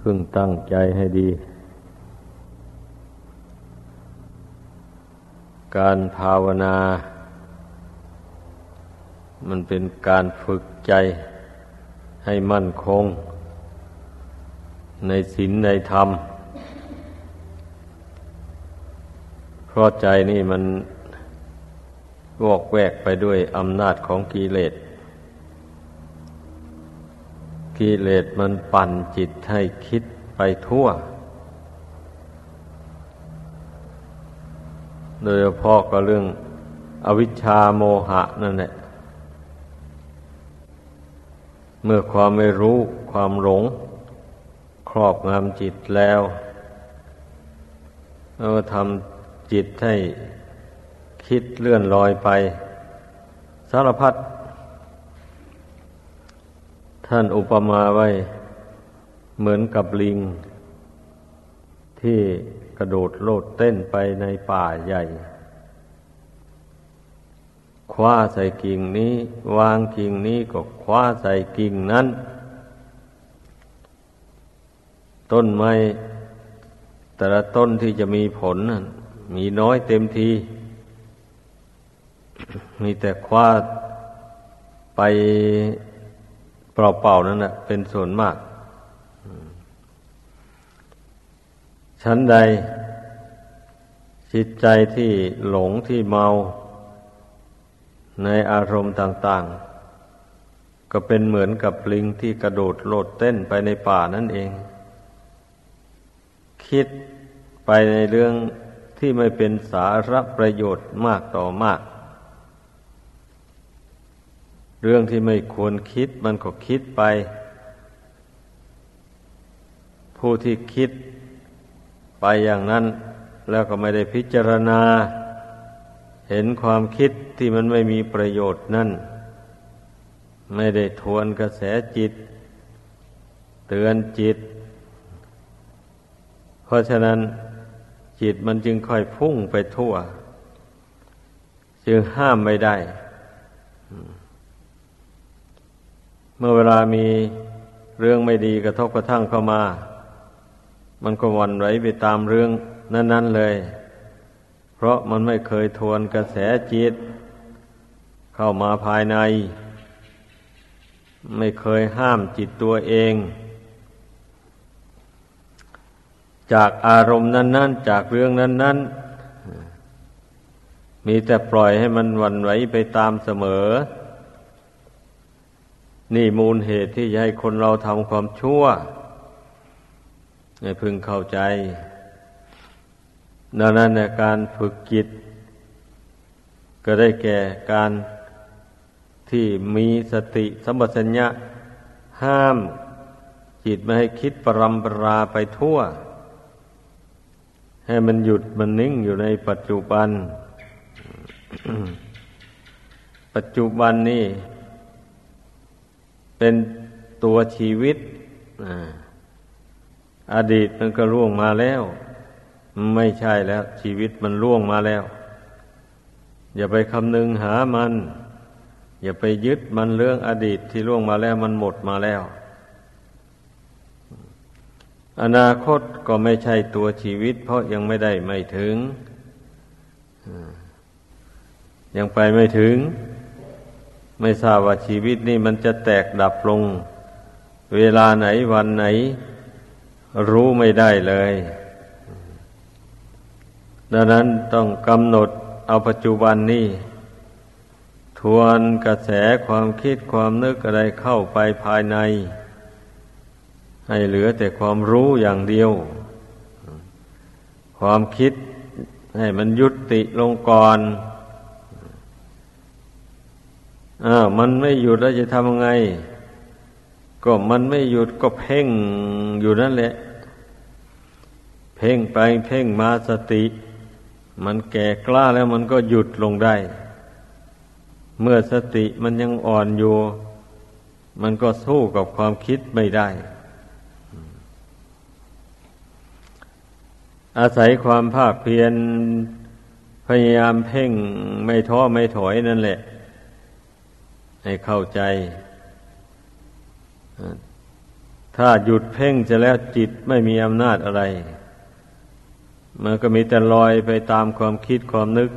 พึงตั้งใจให้ดี การภาวนา มันเป็นการฝึกใจให้มั่นคง ในศีลในธรรม เพราะใจนี่มันวอกแวกไปด้วยอำนาจของกิเลส กิเลสมันปั่นจิตให้คิดไปทั่ว โดยเฉพาะก็เรื่องอวิชชาโมหะนั่นแหละ เมื่อความไม่รู้ความหลง ครอบงำจิตแล้วเราทำจิตให้คิดเลื่อนลอยไป สารพัด ท่านอุปมาไว้ เหมือนกับลิง ที่กระโดดโลดเต้นไปในป่าใหญ่ คว้าใส่กิ่งนี้ วางกิ่งนี้ก็คว้าใส่กิ่งนั้น ต้นไม้แต่ละต้นที่จะมีผลมีน้อยเต็มที มีแต่คว้าไป เปล่าๆนั่นแหะเป็นส่วนมากชั้นใด จิตใจที่หลงที่เมาในอารมณ์ต่าง ๆ ก็เป็นเหมือนกับลิงที่กระโดดโลดเต้นไปในป่านั่นเอง คิดไปในเรื่องที่ไม่เป็นสาระประโยชน์มากต่อมาก เรื่องที่ไม่ควรคิดมันก็คิดไป ผู้ที่คิดไปอย่างนั้น แล้วก็ไม่ได้พิจารณา เห็นความคิดที่มันไม่มีประโยชน์นั่น ไม่ได้ทวนกระแสจิต เตือนจิต เพราะฉะนั้นจิตมันจึงค่อยพุ่งไปทั่ว จึงห้ามไม่ได้ เมื่อเวลามีเรื่องไม่ดีกระทบกระทั่งเข้ามา มันก็วันไหวไปตามเรื่องนั้น ๆเลย เพราะมันไม่เคยทวนกระแสจิต เข้ามาภายใน ไม่เคยห้ามจิตตัวเอง จากอารมณ์นั้น ๆ จากเรื่องนั้น ๆ มีแต่ปล่อยให้มันวันไหวไปตามเสมอ นี่มูลเหตุที่จะให้คนเราทำความชั่วให้พึงเข้าใจ ดังนั้นในการฝึกจิต ก็ได้แก่การที่มีสติสัมปชัญญะห้ามจิตไม่ให้คิดปรำปราไปทั่ว ให้มันหยุดมันนิ่งอยู่ในปัจจุบัน ปัจจุบันนี่ เป็นตัวชีวิตอดีตมันก็ล่วงมาแล้ว ไม่ใช่แล้ว ชีวิตมันล่วงมาแล้ว อย่าไปคำนึงหามัน อย่าไปยึดมันเรื่องอดีตที่ล่วงมาแล้วมันหมดมาแล้ว อนาคตก็ไม่ใช่ตัวชีวิต เพราะยังไม่ได้ไม่ถึงยังไปไม่ถึง ไม่ทราบว่าชีวิตนี่มันจะแตกดับลง เวลาไหนวันไหน รู้ไม่ได้เลย ดังนั้นต้องกำหนดเอาปัจจุบันนี้ทวนกระแสความคิดความนึกอะไรเข้าไปภายใน ให้เหลือแต่ความรู้อย่างเดียว ความคิดให้มันยุติลงก่อน อ้าวมันไม่หยุดแล้วจะทำยังไง ก็มันไม่หยุดก็เพ่งอยู่นั่นแหละ เพ่งไปเพ่งมาสติ มันแก่กล้าแล้วมันก็หยุดลงได้ เมื่อสติมันยังอ่อนอยู่ มันก็สู้กับความคิดไม่ได้ อาศัยความภาคเพียรพยายามเพ่งไม่ท้อไม่ถอยนั่นแหละ ให้เข้าใจ ถ้าหยุดเพ่งจะแล้วจิตไม่มีอำนาจอะไร มันก็มีแต่ลอยไปตามความคิดความนึก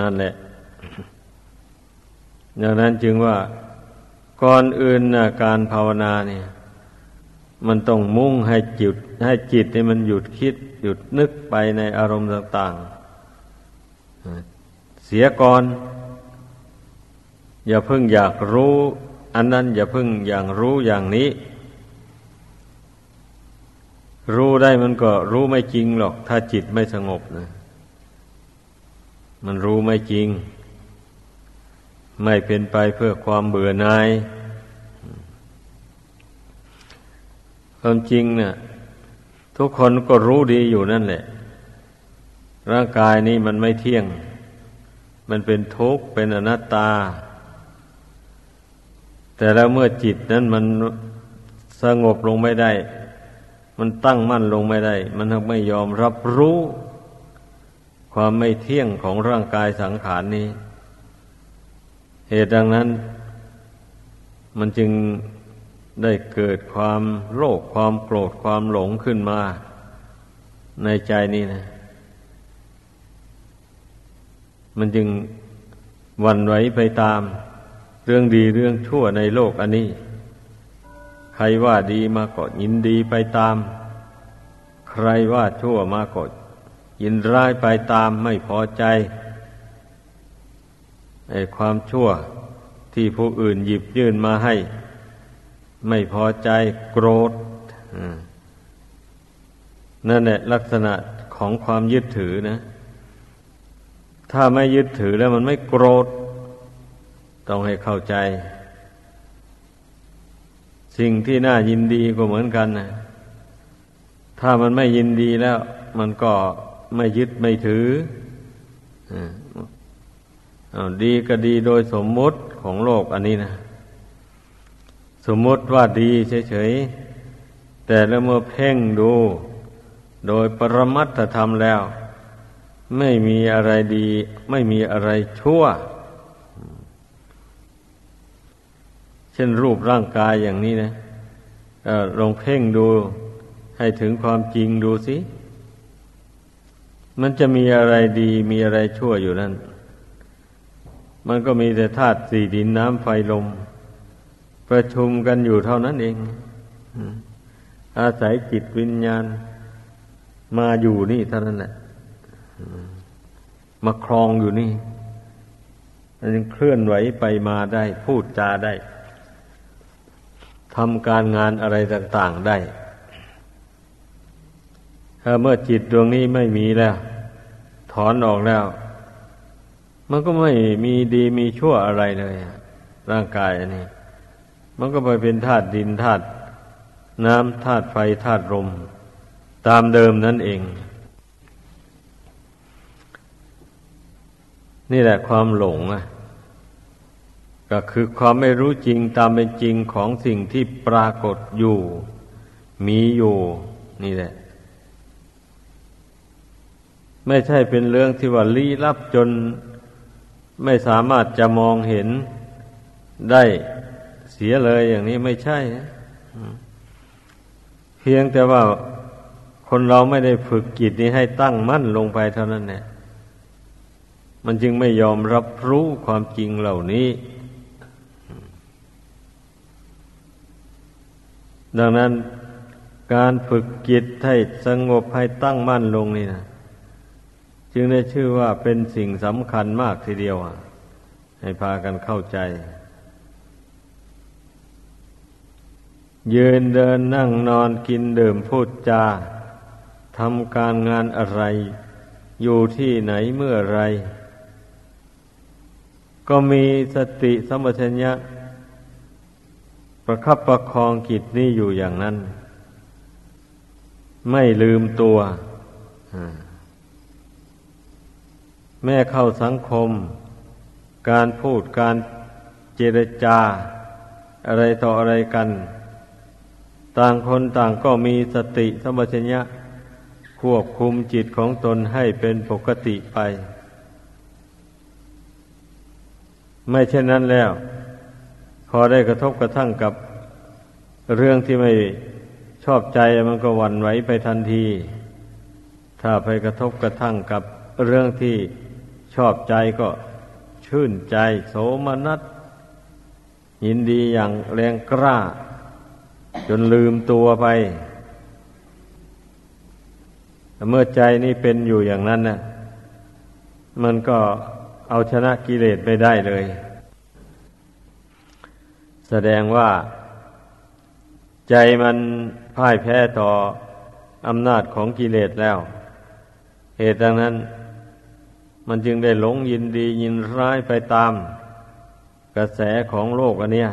นั่นแหละ ดังนั้นจึงว่าก่อนอื่นนะการภาวนาเนี่ย มันต้องมุ่งให้จิต ให้จิตให้มันหยุดคิด หยุดนึกไปในอารมณ์ต่าง ๆ เสียก่อน อย่าเพิ่งอยากรู้ อันนั้นอย่าเพิ่งอย่างรู้อย่างนี้ รู้ได้มันก็รู้ไม่จริงหรอก ถ้าจิตไม่สงบนะ มันรู้ไม่จริง ไม่เป็นไปเพื่อความเบื่อหน่ายความจริงเนะ่ยทุกคนก็รู้ดีอยู่นั่นแหละ ร่างกายนี้มันไม่เที่ยง มันเป็นทุกข์เป็นอนัตตา แต่แล้วเมื่อจิตนั้นมันสงบลงไม่ได้ มันตั้งมั่นลงไม่ได้ มันไม่ยอมรับรู้ ความไม่เที่ยงของร่างกายสังขารนี้ เหตุดังนั้น มันจึงได้เกิดความโลภความโกรธความหลงขึ้นมา ในใจนี่นะ มันจึงวันไหวไปตาม เรื่องดีเรื่องชั่วในโลกอันนี้ ใครว่าดีมาก็ยินดีไปตาม ใครว่าชั่วมาก็ยินร้ายไปตามไม่พอใจไอ้ความชั่วที่ผู้อื่นหยิบยื่นมาให้ ไม่พอใจโกรธนั่นแหละลักษณะของความยึดถือนะ ถ้าไม่ยึดถือแล้วมันไม่โกรธ ต้องให้เข้าใจ สิ่งที่น่ายินดีก็เหมือนกันนะถ้ามันไม่ยินดีแล้ว มันก็ไม่ยึดไม่ถืออดีก็ดีโดยสมมุติของโลกอันนี้นะ สมมุติว่าดีเฉยๆ แต่แล้วเมื่อเพ่งดู โดยปรมัตธรรมแล้ว ไม่มีอะไรดี ไม่มีอะไรชั่ว เช่นรูปร่างกายอย่างนี้นะลองเพ่งดูให้ถึงความจริงดูสิ มันจะมีอะไรดีมีอะไรชั่วอยู่นั่น มันก็มีแต่ธาตุสี่ดินน้ำไฟลม ประชุมกันอยู่เท่านั้นเอง อาศัยจิตวิญญาณ มาอยู่นี่เท่านั้นแหละมาครองอยู่นี่มันยังเคลื่อนไหวไปมาได้พูดจาได้ ทำการงานอะไรต่างๆได้ ถ้าเมื่อจิตดวงนี้ไม่มีแล้ว ถอนออกแล้ว มันก็ไม่มีดีมีชั่วอะไรเลยร่างกายอันนี้ มันก็ไปเป็นธาตุดินธาตุน้ำธาตุไฟธาตุลมตามเดิมนั่นเอง นี่แหละความหลงอะ ก็คือความไม่รู้จริงตามเป็นจริงของสิ่งที่ปรากฏอยู่ มีอยู่ นี่แหละ ไม่ใช่เป็นเรื่องที่ว่าลี้ลับจน ไม่สามารถจะมองเห็นได้เสียเลยอย่างนี้ไม่ใช่นะเพียงแต่ว่าคนเราไม่ได้ฝึกจิตนี้ให้ตั้งมั่นลงไปเท่านั้นแหละมันจึงไม่ยอมรับรู้ความจริงเหล่านี้ ดังนั้นการฝึกจิตให้สงบให้ตั้งมั่นลงนี่นะจึงได้ชื่อว่าเป็นสิ่งสำคัญมากทีเดียวให้พากันเข้าใจ ยืนเดินนั่งนอนกินดื่มพูดจาทำการงานอะไร อยู่ที่ไหนเมื่อไร ก็มีสติสมัชัญญะ ประคับประคองกิจนี้อยู่อย่างนั้น ไม่ลืมตัว แม่เข้าสังคม การพูดการเจรจา อะไรต่ออะไรกัน ต่างคนต่างก็มีสติสมัชัญญะ ควบคุมจิตของตนให้เป็นปกติไป ไม่เช่นนั้นแล้ว พอได้กระทบกระทั่งกับเรื่องที่ไม่ชอบใจมันก็หวั่นไหวไปทันที ถ้าไปกระทบกระทั่งกับเรื่องที่ชอบใจก็ชื่นใจโสมนัสยินดีอย่างแรงกล้า จนลืมตัวไป เมื่อใจนี่เป็นอยู่อย่างนั้นนะ่ะมันก็เอาชนะกิเลสไปได้เลย แสดงว่า ใจมันพ่ายแพ้ต่ออำนาจของกิเลสแล้ว เหตุดังนั้น มันจึงได้หลงยินดียินร้ายไปตาม กระแสของโลกอันเนี้ย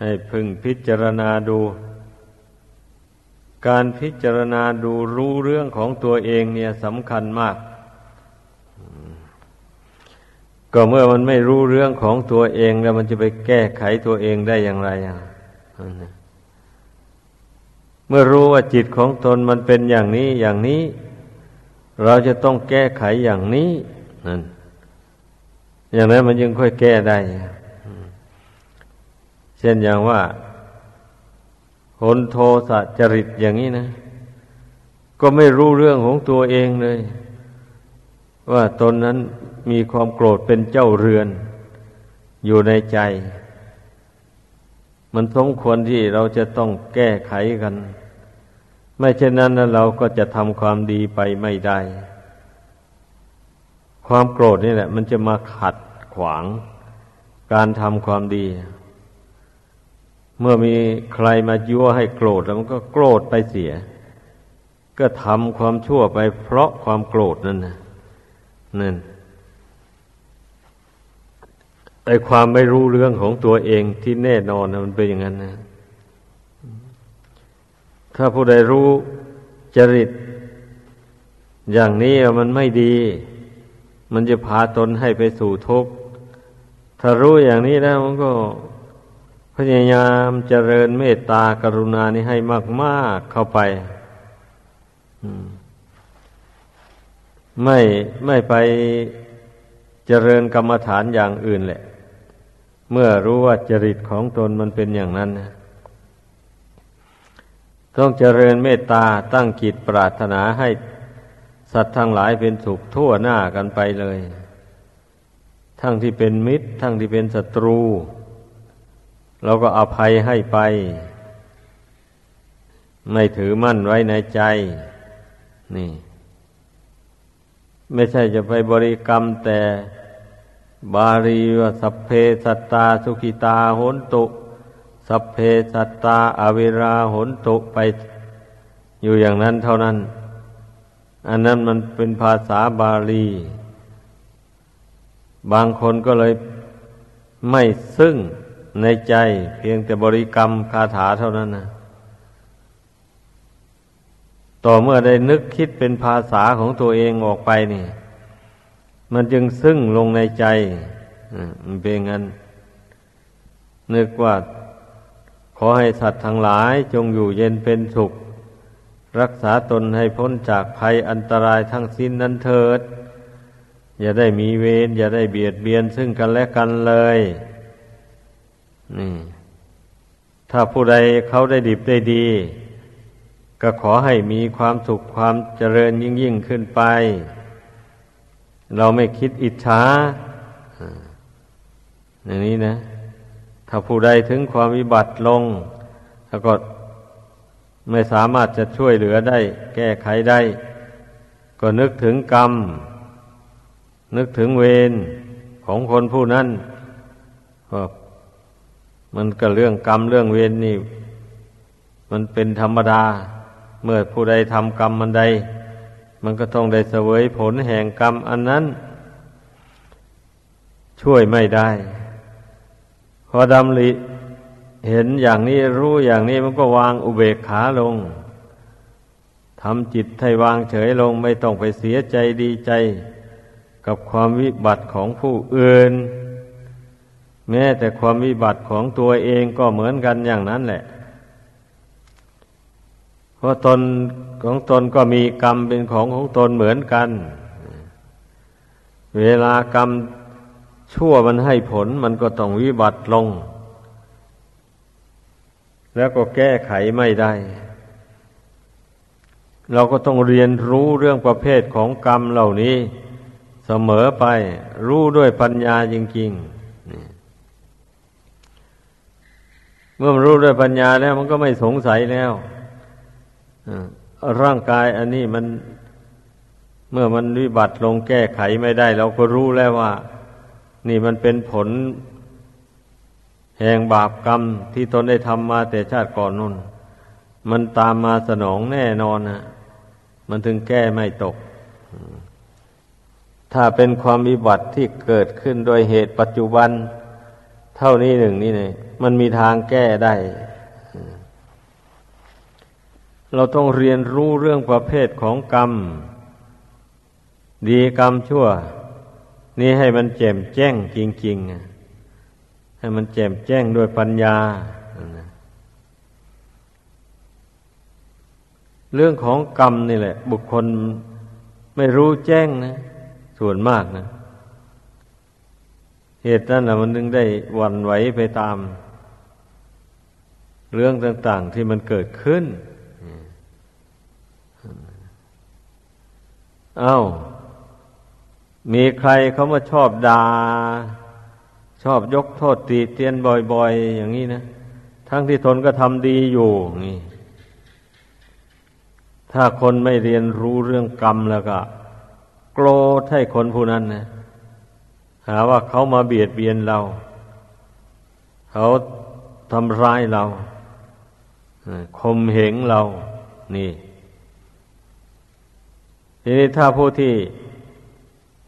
ให้พึงพิจารณาดู การพิจารณาดูรู้เรื่องของตัวเองเนี่ยสำคัญมาก ก็เมื่อมันไม่รู้เรื่องของตัวเองแล้วมันจะไปแก้ไขตัวเองได้อย่างไรอะเมื่อรู้ว่าจิตของตนมันเป็นอย่างนี้อย่างนี้ เราจะต้องแก้ไขอย่างนี้นั่นอย่างนั้นมันยังค่อยแก้ได้เช่นอย่างว่าหนโทสะจริตอย่างนี้นะ ก็ไม่รู้เรื่องของตัวเองเลย ว่าตนนั้น มีความโกรธเป็นเจ้าเรือน อยู่ในใจ มันสมควรที่เราจะต้องแก้ไขกัน ไม่เช่นนั้นเราก็จะทำความดีไปไม่ได้ ความโกรธนี่แหละ มันจะมาขัดขวางการทำความดี เมื่อมีใครมายั่วให้โกรธแล้วมันก็โกรธไปเสีย ก็ทำความชั่วไปเพราะความโกรธนั่นนะนั่น ไอความไม่รู้เรื่องของตัวเองที่แน่นอนมันเป็นอย่างนั้นนะ ถ้าผู้ใดรู้จริต อย่างนี้มันไม่ดี มันจะพาตนให้ไปสู่ทุกข์ ถ้ารู้อย่างนี้แล้วมันก็พยายามเจริญเมตตากรุณานี้ให้มากๆเข้าไปไม่ไม่ไปเจริญกรรมฐานอย่างอื่นแหละ เมื่อรู้ว่าจริตของตนมันเป็นอย่างนั้นนะต้องเจริญเมตตาตั้งจิตปรารถนาให้สัตว์ทั้งหลายเป็นสุขทั่วหน้ากันไปเลย ทั้งที่เป็นมิตร ทั้งที่เป็นศัตรู เราก็อภัยให้ไป ไม่ถือมั่นไว้ในใจ นี่ ไม่ใช่จะไปบริกรรมแต่ บาลีว่าสัพเพสัตตาสุขิตาหนตุ สัพเพสัตตาอเวราหนตุไปอยู่อย่างนั้นเท่านั้น อันนั้นมันเป็นภาษาบาลี บางคนก็เลยไม่ซึ่งในใจเพียงแต่บริกรรมคาถาเท่านั้นนะต่อเมื่อได้นึกคิดเป็นภาษาของตัวเองออกไปนี่ มันจึงซึ่งลงในใจมันเป็นงั้น นึกว่า ขอให้สัตว์ทั้งหลายจงอยู่เย็นเป็นสุข รักษาตนให้พ้นจากภัยอันตรายทั้งสิ้นนั้นเถิด อย่าได้มีเวรอย่าได้เบียดเบียนซึ่งกันและกันเลยนี่ถ้าผู้ใดเขาได้ดิบได้ดี ก็ขอให้มีความสุขความเจริญยิ่งยิ่งขึ้นไป เราไม่คิดอิจฉาอย่างนี้นะ ถ้าผู้ใดถึงความวิบัติลงแล้วก็ไม่สามารถจะช่วยเหลือได้ แก้ไขได้ ก็นึกถึงกรรม นึกถึงเวรของคนผู้นั้นก็มันก็เรื่องกรรมเรื่องเวรนี่ มันเป็นธรรมดา เมื่อผู้ใดทำกรรมมันใด มันก็ต้องได้เสวยผลแห่งกรรมอันนั้น ช่วยไม่ได้ พอดำริเห็นอย่างนี้รู้อย่างนี้มันก็วางอุเบกขาลงทำจิตให้วางเฉยลงไม่ต้องไปเสียใจดีใจ กับความวิบัติของผู้อื่น แม้แต่ความวิบัติของตัวเองก็เหมือนกันอย่างนั้นแหละ ราะตนของตนก็มีกรรมเป็นของของตนเหมือนกัน เวลากรรมชั่วมันให้ผลมันก็ต้องวิบัติลง แล้วก็แก้ไขไม่ได้ เราก็ต้องเรียนรู้เรื่องประเภทของกรรมเหล่านี้ เสมอไปรู้ด้วยปัญญาจริงๆ เมื่อมันรู้ด้วยปัญญาแล้วมันก็ไม่สงสัยแล้ว ร่างกายอันนี้มันเมื่อมันวิบัติลงแก้ไขไม่ได้ เราก็รู้แล้วว่า นี่มันเป็นผล แห่งบาปกรรมที่ตนได้ทำมาแต่ชาติก่อนนู่น มันตามมาสนองแน่นอนนะมันถึงแก้ไม่ตก ถ้าเป็นความวิบัติที่เกิดขึ้นโดยเหตุปัจจุบัน เท่านี้หนึ่งนี่เนี่ยมันมีทางแก้ได้ เราต้องเรียนรู้เรื่องประเภทของกรรม ดีกรรมชั่ว นี่ให้มันแจ่มแจ้งจริงๆ ให้มันแจ่มแจ้งด้วยปัญญา เรื่องของกรรมนี่แหละ บุคคลไม่รู้แจ้งนะ ส่วนมากนะ เหตุนั้นแหละมันนึงได้วันไหวไปตาม เรื่องต่าง ๆที่มันเกิดขึ้น อา้าวมีใครเขามาชอบดา่า ชอบยกโทษตีเตียนบ่อย ๆ อย่างนี้นะ ทั้งที่ทนก็ทำดีอยู่นี่ถ้าคนไม่เรียนรู้เรื่องกรรมแล้วก็ โกรธให้คนผู้นั้นนะหาว่าเขามาเบียดเบียนเรา เขาทำร้ายเราคมเหงเรา นี่ ทีนี้ถ้าผู้ที่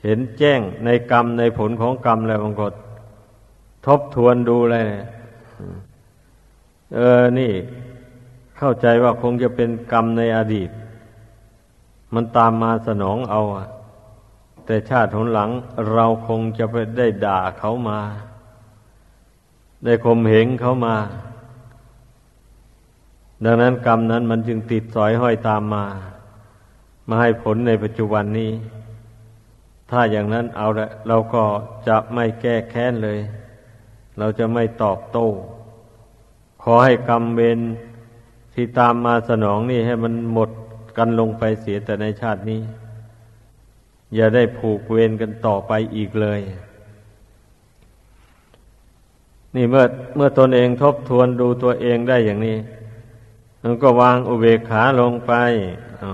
เห็นแจ้งในกรรมในผลของกรรมแล้วบางคนทบทวนดูเลยเออ นี่ เข้าใจว่าคงจะเป็นกรรมในอดีต มันตามมาสนองเอาแต่ชาติหนหลังเราคงจะไปได้ด่าเขามา ได้คมเหงเขามา ดังนั้นกรรมนั้นมันจึงติดสอยห้อยตามมา มาให้ผลในปัจจุบันนี้ ถ้าอย่างนั้นเอาละเราก็จะไม่แก้แค้นเลย เราจะไม่ตอบโต้ ขอให้กรรมเวรที่ตามมาสนองนี่ให้มันหมดกันลงไปเสียแต่ในชาตินี้ อย่าได้ผูกเวรกันต่อไปอีกเลย นี่เมื่อเมื่อตนเองทบทวนดูตัวเองได้อย่างนี้มันก็วางอุเบกขาลงไปอา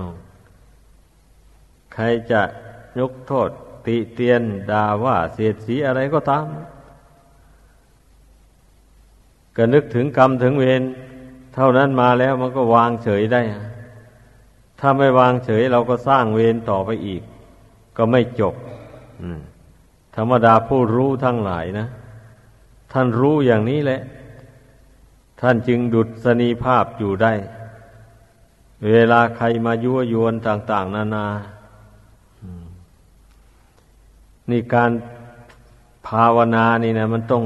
ใครจะยกโทษติเตียนด่าว่าเสียดสีอะไรก็ตาม ก็นึกถึงกรรมถึงเวรเท่านั้นมาแล้วมันก็วางเฉยได้ ถ้าไม่วางเฉยเราก็สร้างเวรต่อไปอีก ก็ไม่จบธรรมดาผู้รู้ทั้งหลายนะ ท่านรู้อย่างนี้แหละ ท่านจึงดุดสนีภาพอยู่ได้ เวลาใครมายั่วยวนต่าง ๆ นานานี่ นี่การภาวนานี่นะมันต้อง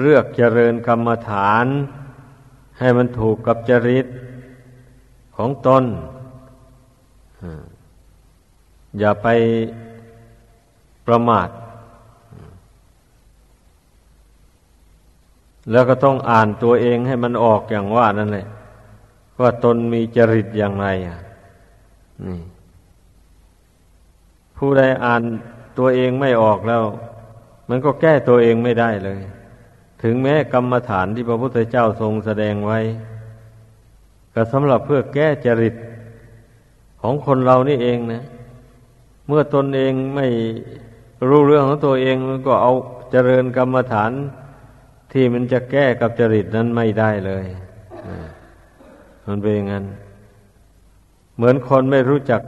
เลือกเจริญกรรมฐาน ให้มันถูกกับจริตของตนอย่าไปประมาท แล้วก็ต้องอ่านตัวเองให้มันออกอย่างว่านั่นแหละว่าตนมีจริตอย่างไรอะนี่ผู้ใดอ่าน ตัวเองไม่ออกแล้ว มันก็แก้ตัวเองไม่ได้เลย ถึงแม้กรรมฐานที่พระพุทธเจ้าทรงแสดงไว้ ก็สำหรับเพื่อแก้จริตของคนเรานี่เองนะ เมื่อตนเองไม่รู้เรื่องของตัวเองมันก็เอาเจริญกรรมฐานที่มันจะแก้กับจริตนั้นไม่ได้เลยมันเป็นอย่างนั้น เหมือนคนไม่รู้จัก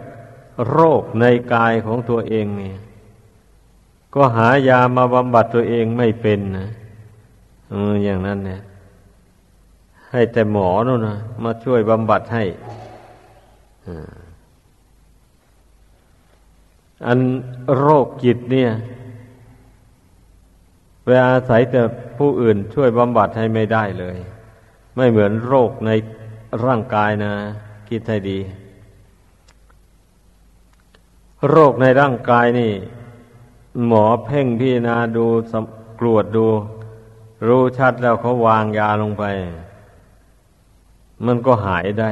โรคในกายของตัวเองเนี่ย ก็หายามาบำบัดตัวเองไม่เป็นนะอออย่างนั้นเนี่ย ให้แต่หมอนู่นนะมาช่วยบำบัดให้อันโรคจิตเนี่ยไปอาศัยแต่ผู้อื่นช่วยบำบัดให้ไม่ได้เลย ไม่เหมือนโรคในร่างกายนะ คิดให้ดี โรคในร่างกายนี่ หมอเพ่งพิจารณาดูกรวดดู รู้ชัดแล้วเขาวางยาลงไป มันก็หายได้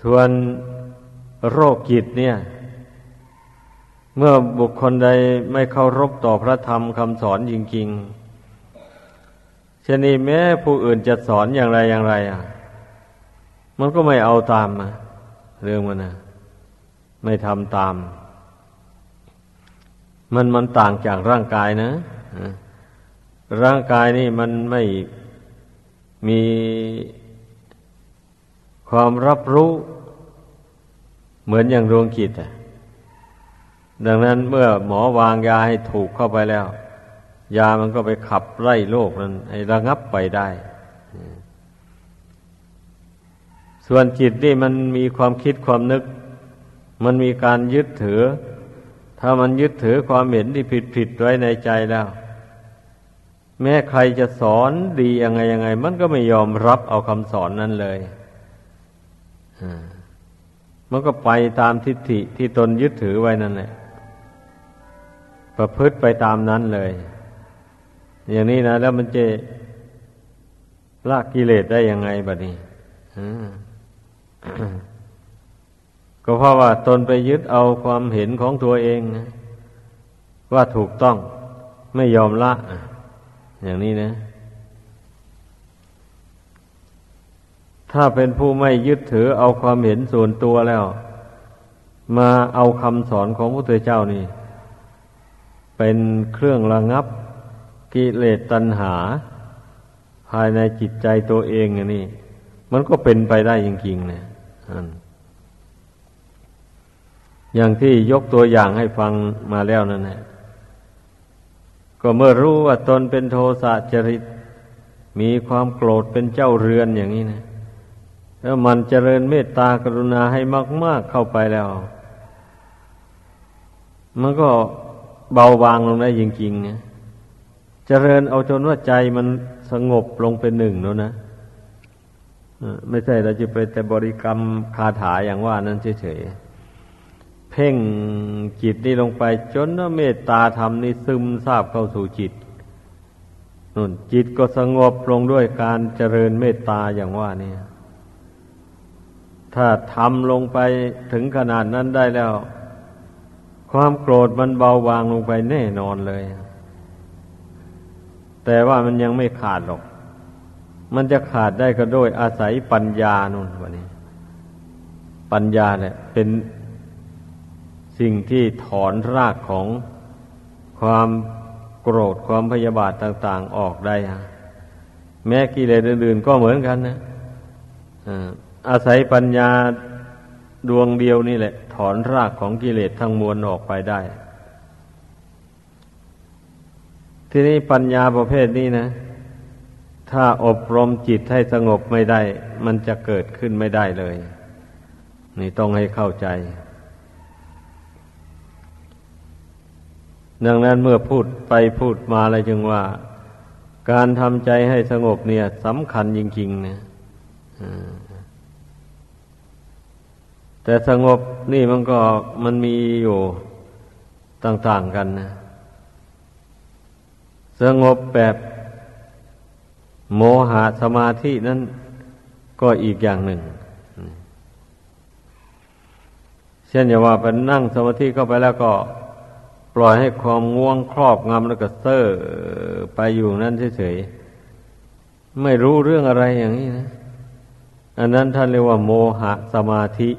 ส่วนโรคจิตเนี่ย เมื่อบุคคลใดไม่เคารพต่อพระธรรมคำสอนจริงๆชนี้แม้ผู้อื่นจะสอนอย่างไรอย่างไร อะ มันก็ไม่เอาตามมาเรื่องมันนะไม่ทำตาม มันมันต่างจากร่างกายนะร่างกายนี่มันไม่มีความรับรู้เหมือนอย่างดวงจิตอะดังนั้นเมื่อหมอวางยาให้ถูกเข้าไปแล้ว ยามันก็ไปขับไล่โรคนั้นให้ระงับไปได้ ส่วนจิตนี่มันมีความคิดความนึก มันมีการยึดถือ ถ้ามันยึดถือความเห็นที่ผิดผิดไว้ในใจแล้ว แม้ใครจะสอนดียังไงยังไง มันก็ไม่ยอมรับเอาคำสอนนั้นเลยมันก็ไปตามทิฏฐิที่ตนยึดถือไว้นั่นแหละประพฤติไปตามนั้นเลย อย่างนี้นะ แล้วมันจะละกิเลสได้ยังไงบัดนี้ ก็เพราะว่าตนไปยึดเอาความเห็นของตัวเองนะว่าถูกต้องไม่ยอมละ อย่างนี้นะ ถ้าเป็นผู้ไม่ยึดถือเอาความเห็นส่วนตัวแล้ว มาเอาคำสอนของพระพุทธเจ้านี่ เป็นเครื่องระงับกิเลสตัณหา ภายในจิตใจตัวเองอันนี้ มันก็เป็นไปได้จริงๆนะ อย่างที่ยกตัวอย่างให้ฟังมาแล้วนั่นแหละก็เมื่อรู้ว่าตนเป็นโทสะจริต มีความโกรธเป็นเจ้าเรือนอย่างนี้นะแล้วมันเจริญเมตตากรุณาให้มาก ๆเข้าไปแล้ว มันก็เบาบางลงได้จริงๆนะเจริญเอาจนว่าใจมันสงบลงเป็นหนึ่งแล้วนะไม่ใช่เราจะไปแต่บริกรรมคาถาอย่างว่านั้นเฉยๆ พ่งจิตนี่ลงไป จนเมตตาธรรมนี่ซึมซาบเข้าสู่จิตนุ่นจิตก็สงบลงด้วยการเจริญเมตตาอย่างว่านี่ถ้าทำลงไปถึงขนาดนั้นได้แล้ว ความโกรธมันเบาบางลงไปแน่นอนเลย แต่ว่ามันยังไม่ขาดหรอก มันจะขาดได้ก็โดยอาศัยปัญญานุ่นวันนี้ ปัญญาเนี่ยเป็น สิ่งที่ถอนรากของความโกรธความพยาบาทต่าง ๆออกได้แม้กิเลสอื่นๆก็เหมือนกันนะอาศัยปัญญาดวงเดียวนี่แหละ ถอนรากของกิเลสทั้งมวลออกไปได้ ทีนี้ปัญญาประเภทนี้นะ ถ้าอบรมจิตให้สงบไม่ได้ มันจะเกิดขึ้นไม่ได้เลย นี่ต้องให้เข้าใจ ดังนั้นเมื่อพูดไปพูดมาอะไรจึงว่า การทำใจให้สงบเนี่ยสำคัญจริงๆนะแต่สงบนี่มันก็มันมีอยู่ต่าง ๆกันนะ สงบแบบโมหะสมาธินั้นก็อีกอย่างหนึ่ง เช่นอย่าว่าไปนั่งสมาธิเข้าไปแล้วก็ ล่อยให้ความง่วงครอบงำแล้วก็เซ่อไปอยู่นั่นเฉยๆไม่รู้เรื่องอะไรอย่างนี้นะ อันนั้นท่านเรียกว่าโมหะสมาธิ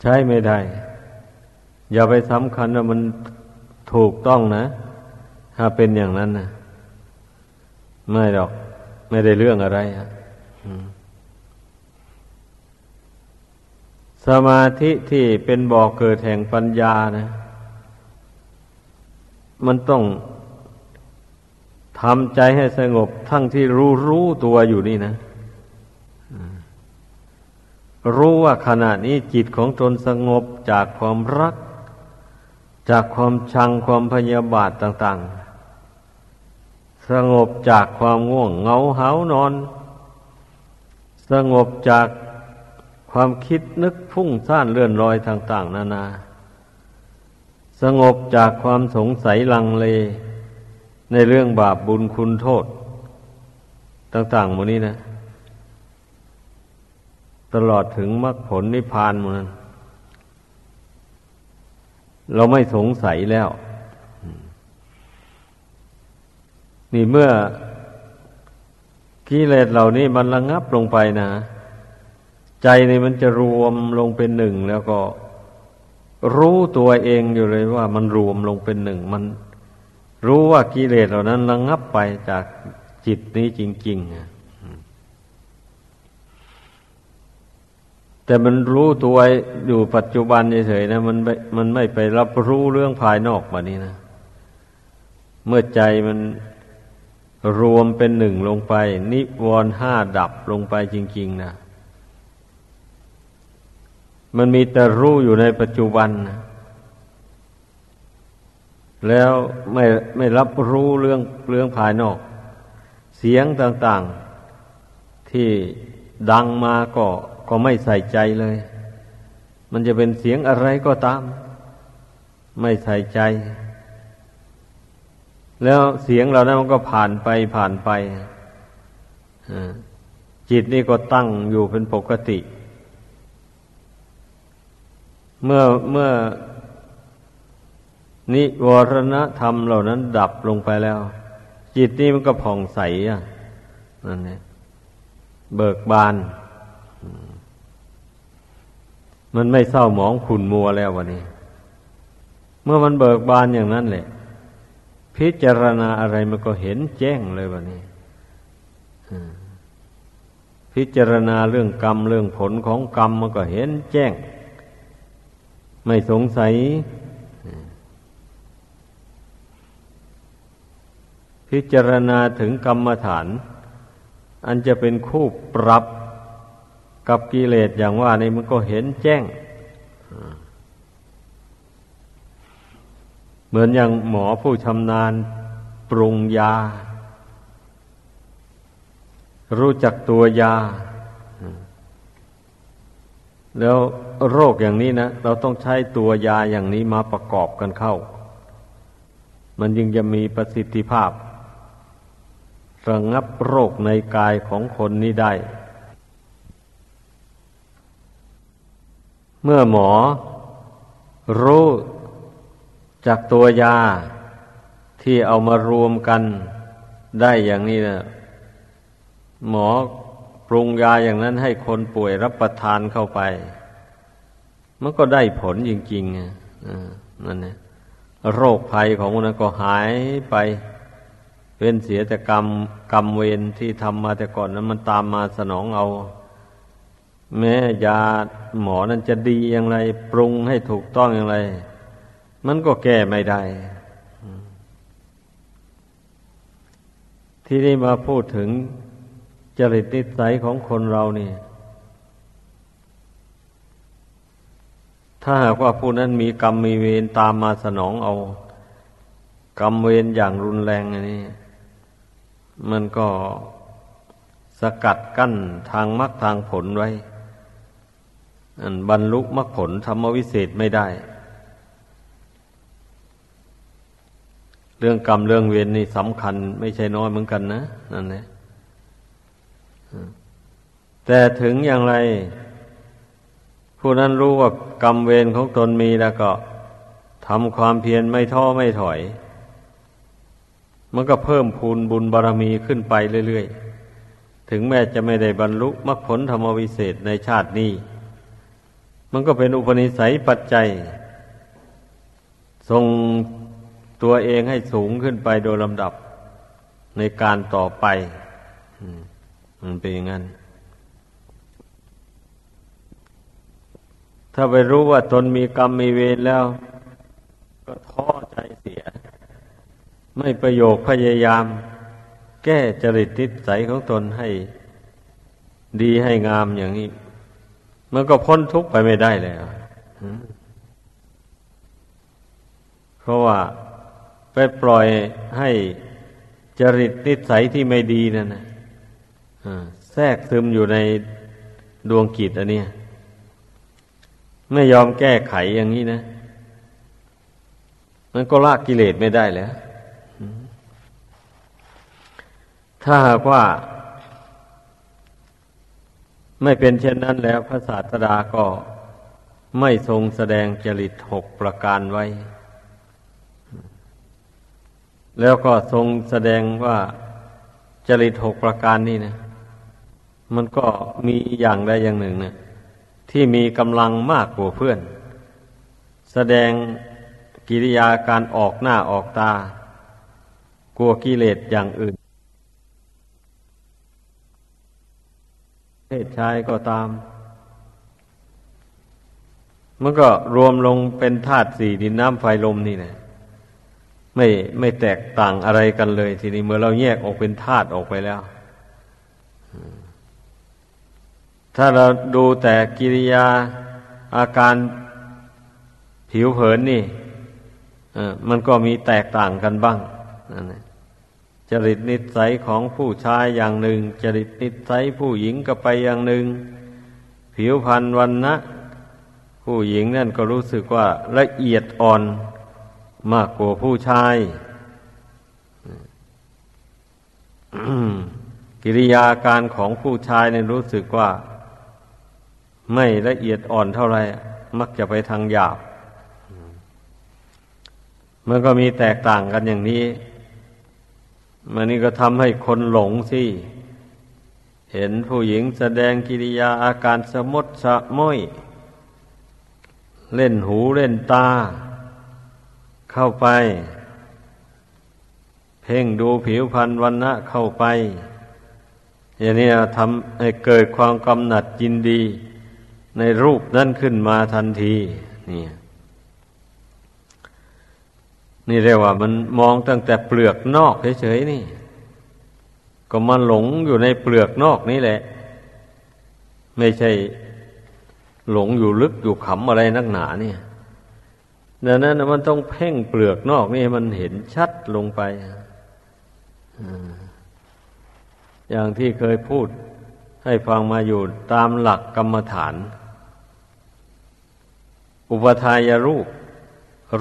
ใช้ไม่ได้ อย่าไปสำคัญว่ามันถูกต้องนะ ถ้าเป็นอย่างนั้นนะไม่หรอก ไม่ได้เรื่องอะไรอะสมาธิที่เป็นบ่อกเกิดแห่งปัญญานะ มันต้องทำใจให้สงบทั้งที่รู้รู้ตัวอยู่นี่นะรู้ว่าขณะนี้จิตของตนสงบจากความรัก จากความชังความพยาบาทต่าง ๆ สงบจากความง่วงเหงาเหานอน สงบจากความคิดนึกพุ่งซ่านเลื่อนลอยต่าง ๆ นานานา สงบจากความสงสัยลังเล ในเรื่องบาปบุญคุณโทษ ต่างๆหมดนี้นะ ตลอดถึงมรรคผลนิพพานมันเราไม่สงสัยแล้ว นี่เมื่อกิเลสเหล่านี้มันระงับลงไปนะ ใจนี่มันจะรวมลงเป็นหนึ่งแล้วก็ รู้ตัวเองอยู่เลยว่ามันรวมลงเป็นหนึ่ง มันรู้ว่ากิเลสเหล่านั้นระงับไปจากจิตนี้จริงๆแต่มันรู้ตัวอยู่ปัจจุบันเฉยๆนะมันไม่มันไม่ไปรับรู้เรื่องภายนอกแบบนี้นะ เมื่อใจมันรวมเป็นหนึ่งลงไป นิวรณ์ห้าดับลงไปจริง ๆ นะ มันมีแต่รู้อยู่ในปัจจุบัน แล้วไม่ไม่รับรู้เรื่องเรื่องภายนอก เสียงต่างๆ ที่ดังมาก็ก็ไม่ใส่ใจเลย มันจะเป็นเสียงอะไรก็ตาม ไม่ใส่ใจ แล้วเสียงเหล่านั้นมันก็ผ่านไปผ่านไปจิตนี่ก็ตั้งอยู่เป็นปกติเเมื่อเมื่อนิวรณธรรมเหล่านั้นดับลงไปแล้ว จิตนี่มันก็ผ่องใสอะนั่นเองเบิกบาน มันไม่เศร้าหมองขุนมัวแล้ววันนี้ เมื่อมันเบิกบานอย่างนั้นแหละ พิจารณาอะไรมันก็เห็นแจ้งเลยวันนี้พิจารณาเรื่องกรรมเรื่องผลของกรรมมันก็เห็นแจ้ง ไม่สงสัย พิจารณาถึงกรรมฐาน อันจะเป็นคู่ปรับกับกิเลสอย่างว่านี่มันก็เห็นแจ้ง เหมือนอย่างหมอผู้ชำนาญปรุงยา รู้จักตัวยา แล้วโรคอย่างนี้นะเราต้องใช้ตัวยาอย่างนี้มาประกอบกันเข้า มันยังจะมีประสิทธิภาพ ระงับโรคในกายของคนนี้ได้ เมื่อหมอ รู้จากตัวยาที่เอามารวมกันได้อย่างนี้นะหมอ ปรุงยาอย่างนั้นให้คนป่วยรับประทานเข้าไป มันก็ได้ผลจริงๆนั่นนะโรคภัยของมันก็หายไป เว้นเสียแต่กรรมกรรมเวรที่ทำมาแต่ก่อนนั้นมันตามมาสนองเอา แม้ยาหมอนั้นจะดีอย่างไร ปรุงให้ถูกต้องอย่างไร มันก็แก้ไม่ได้ ที่นี่มาพูดถึง จริตนิสัยของคนเรานี่ ถ้าหากว่าผู้นั้นมีกรรมมีเวรตามมาสนองเอา กรรมเวรอย่างรุนแรงอันนี้ มันก็สกัดกั้นทางมรรคทางผลไว้อันบรรลุมรรคผลธรรมวิเศษไม่ได้ เรื่องกรรมเรื่องเวรนี่สำคัญ ไม่ใช่น้อยเหมือนกันนะนั่นแหละ แต่ถึงอย่างไร ผู้นั้นรู้ว่ากรรมเวรของตนมีแล้วก็ทำความเพียรไม่ท้อไม่ถอย มันก็เพิ่มพูนบุญบารรมีขึ้นไปเรื่อยๆ ถึงแม้จะไม่ได้บรรลุมรรคผลธรรมวิเศษในชาตินี้ มันก็เป็นอุปนิสัยปัจจัยทรงตัวเองให้สูงขึ้นไปโดยลำดับในการต่อไป มันเป็นอย่างนั้น ถ้าไปรู้ว่าตนมีกรรมมีเวรแล้ว ก็ท้อใจเสีย ไม่ประโยคพยายาม แก้จริตนิสัยของตนให้ ดีให้งามอย่างนี้ มันก็พ้นทุกข์ไปไม่ได้แล้วเพราะว่าไปปล่อยให้จริตนิสัยที่ไม่ดีนั่นนะแทรกซึมอยู่ในดวงกิจอันนี้ ไม่ยอมแก้ไขอย่างนี้นะ มันก็ละกิเลสไม่ได้แล้ว ถ้าหากว่า ไม่เป็นเช่นนั้นแล้ว พระศาสดาก็ไม่ทรงแสดงจริตหกประการไว้ แล้วก็ทรงแสดงว่าจริตหกประการนี่นะ มันก็มีอย่างใดอย่างหนึ่งเนะ ที่มีกำลังมากกว่าเพื่อน แสดงกิริยาการออกหน้าออกตา กลัวกิเลสอย่างอื่น เพศชายก็ตาม มันก็รวมลงเป็นธาตุสี่ดินน้ำไฟลมนี่แหละไม่ไม่แตกต่างอะไรกันเลย ทีนี้เมื่อเราแยกออกเป็นธาตุออกไปแล้ว ถ้าเราดูแต่กิริยาอาการผิวเผินนี่มันก็มีแตกต่างกันบ้างนั่นแหละจริตนิสัยของผู้ชายอย่างหนึ่ง จริตนิสัยผู้หญิงก็ไปอย่างหนึ่ง ผิวพรรณวันนะผู้หญิงนั่นก็รู้สึกว่าละเอียดอ่อนมากกว่าผู้ชาย กิริยาการของผู้ชายเนี่ยรู้สึกว่า ไม่ละเอียดอ่อนเท่าไรมักจะไปทางหยาบ มันก็มีแตกต่างกันอย่างนี้ มันนี่ก็ทำให้คนหลงสิ เห็นผู้หญิงแสดงกิริยาอาการสมดสะม้อย เล่นหูเล่นตา เข้าไป เพ่งดูผิวพรรณวันนะเข้าไป อย่างนี้ทำให้เกิดความกำหนัดยินดี ในรูปนั้นขึ้นมาทันทีนี่นี่เรียกว่ามันมองตั้งแต่เปลือกนอกเฉยๆนี่ ก็มาหลงอยู่ในเปลือกนอกนี่แหละ ไม่ใช่หลงอยู่ลึกอยู่ขำอะไรนักหนาเนี่ยดังนั้นมันต้องเพ่งเปลือกนอกนี่มันเห็นชัดลงไปอย่างที่เคยพูดให้ฟังมาอยู่ตามหลักกรรมฐาน อุปทายรูป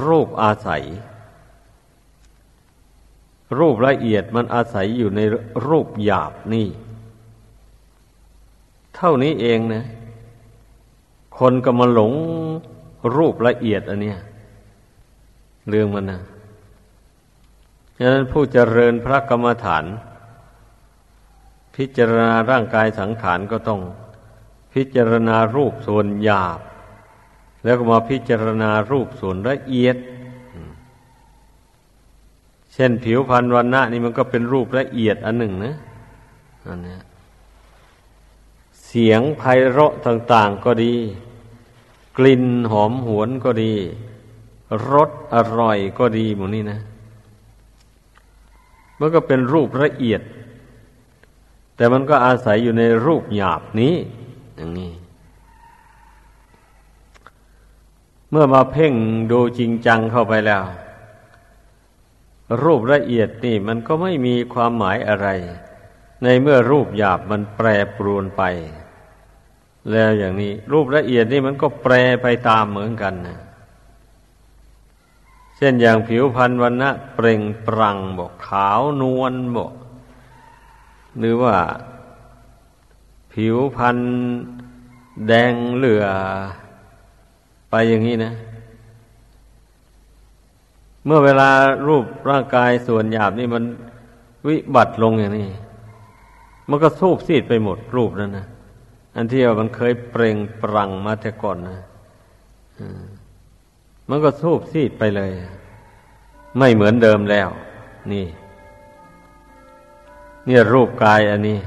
รูปอาศัย รูปละเอียดมันอาศัยอยู่ในรูปหยาบนี่ เท่านี้เองนะ คนก็มาหลงรูปละเอียดอันเนี้ยเรื่องมันนะฉะนั้นผู้เจริญพระกรรมฐาน พิจารณาร่างกายสังขารก็ต้อง พิจารณารูปส่วนหยาบ แล้วก็มาพิจารณารูปส่วนละเอียด เช่นผิวพรรณวันณะนี่มันก็เป็นรูปละเอียดอันหนึ่งนะอันนี้เสียงไพเราะต่าง ๆก็ดี กลิ่นหอมหวนก็ดี รสอร่อยก็ดีหมดนี่นะ มันก็เป็นรูปละเอียด แต่มันก็อาศัยอยู่ในรูปหยาบนี้ อย่างนี้ เมื่อมาเพ่งดูจริงจังเข้าไปแล้ว รูปละเอียดนี่มันก็ไม่มีความหมายอะไร ในเมื่อรูปหยาบมันแปรปรวนไป แล้วอย่างนี้ รูปละเอียดนี่มันก็แปรไปตามเหมือนกันนะเช่นอย่างผิวพรรณวันนะเปล่งปรังบอกขาวนวลบอกหรือว่า ผิวพรรณแดงเหลือ ไปอย่างนี้นะ เมื่อเวลารูปร่างกายส่วนหยาบนี่มันวิบัติลงอย่างนี้ มันก็สูบซีดไปหมดรูปนั้นนะอันที่ว่ามันเคยเปล่งปรังมาแต่ก่อนนะมันก็สูบซีดไปเลย ไม่เหมือนเดิมแล้ว นี่ เนี่ยรูปกายอันนี้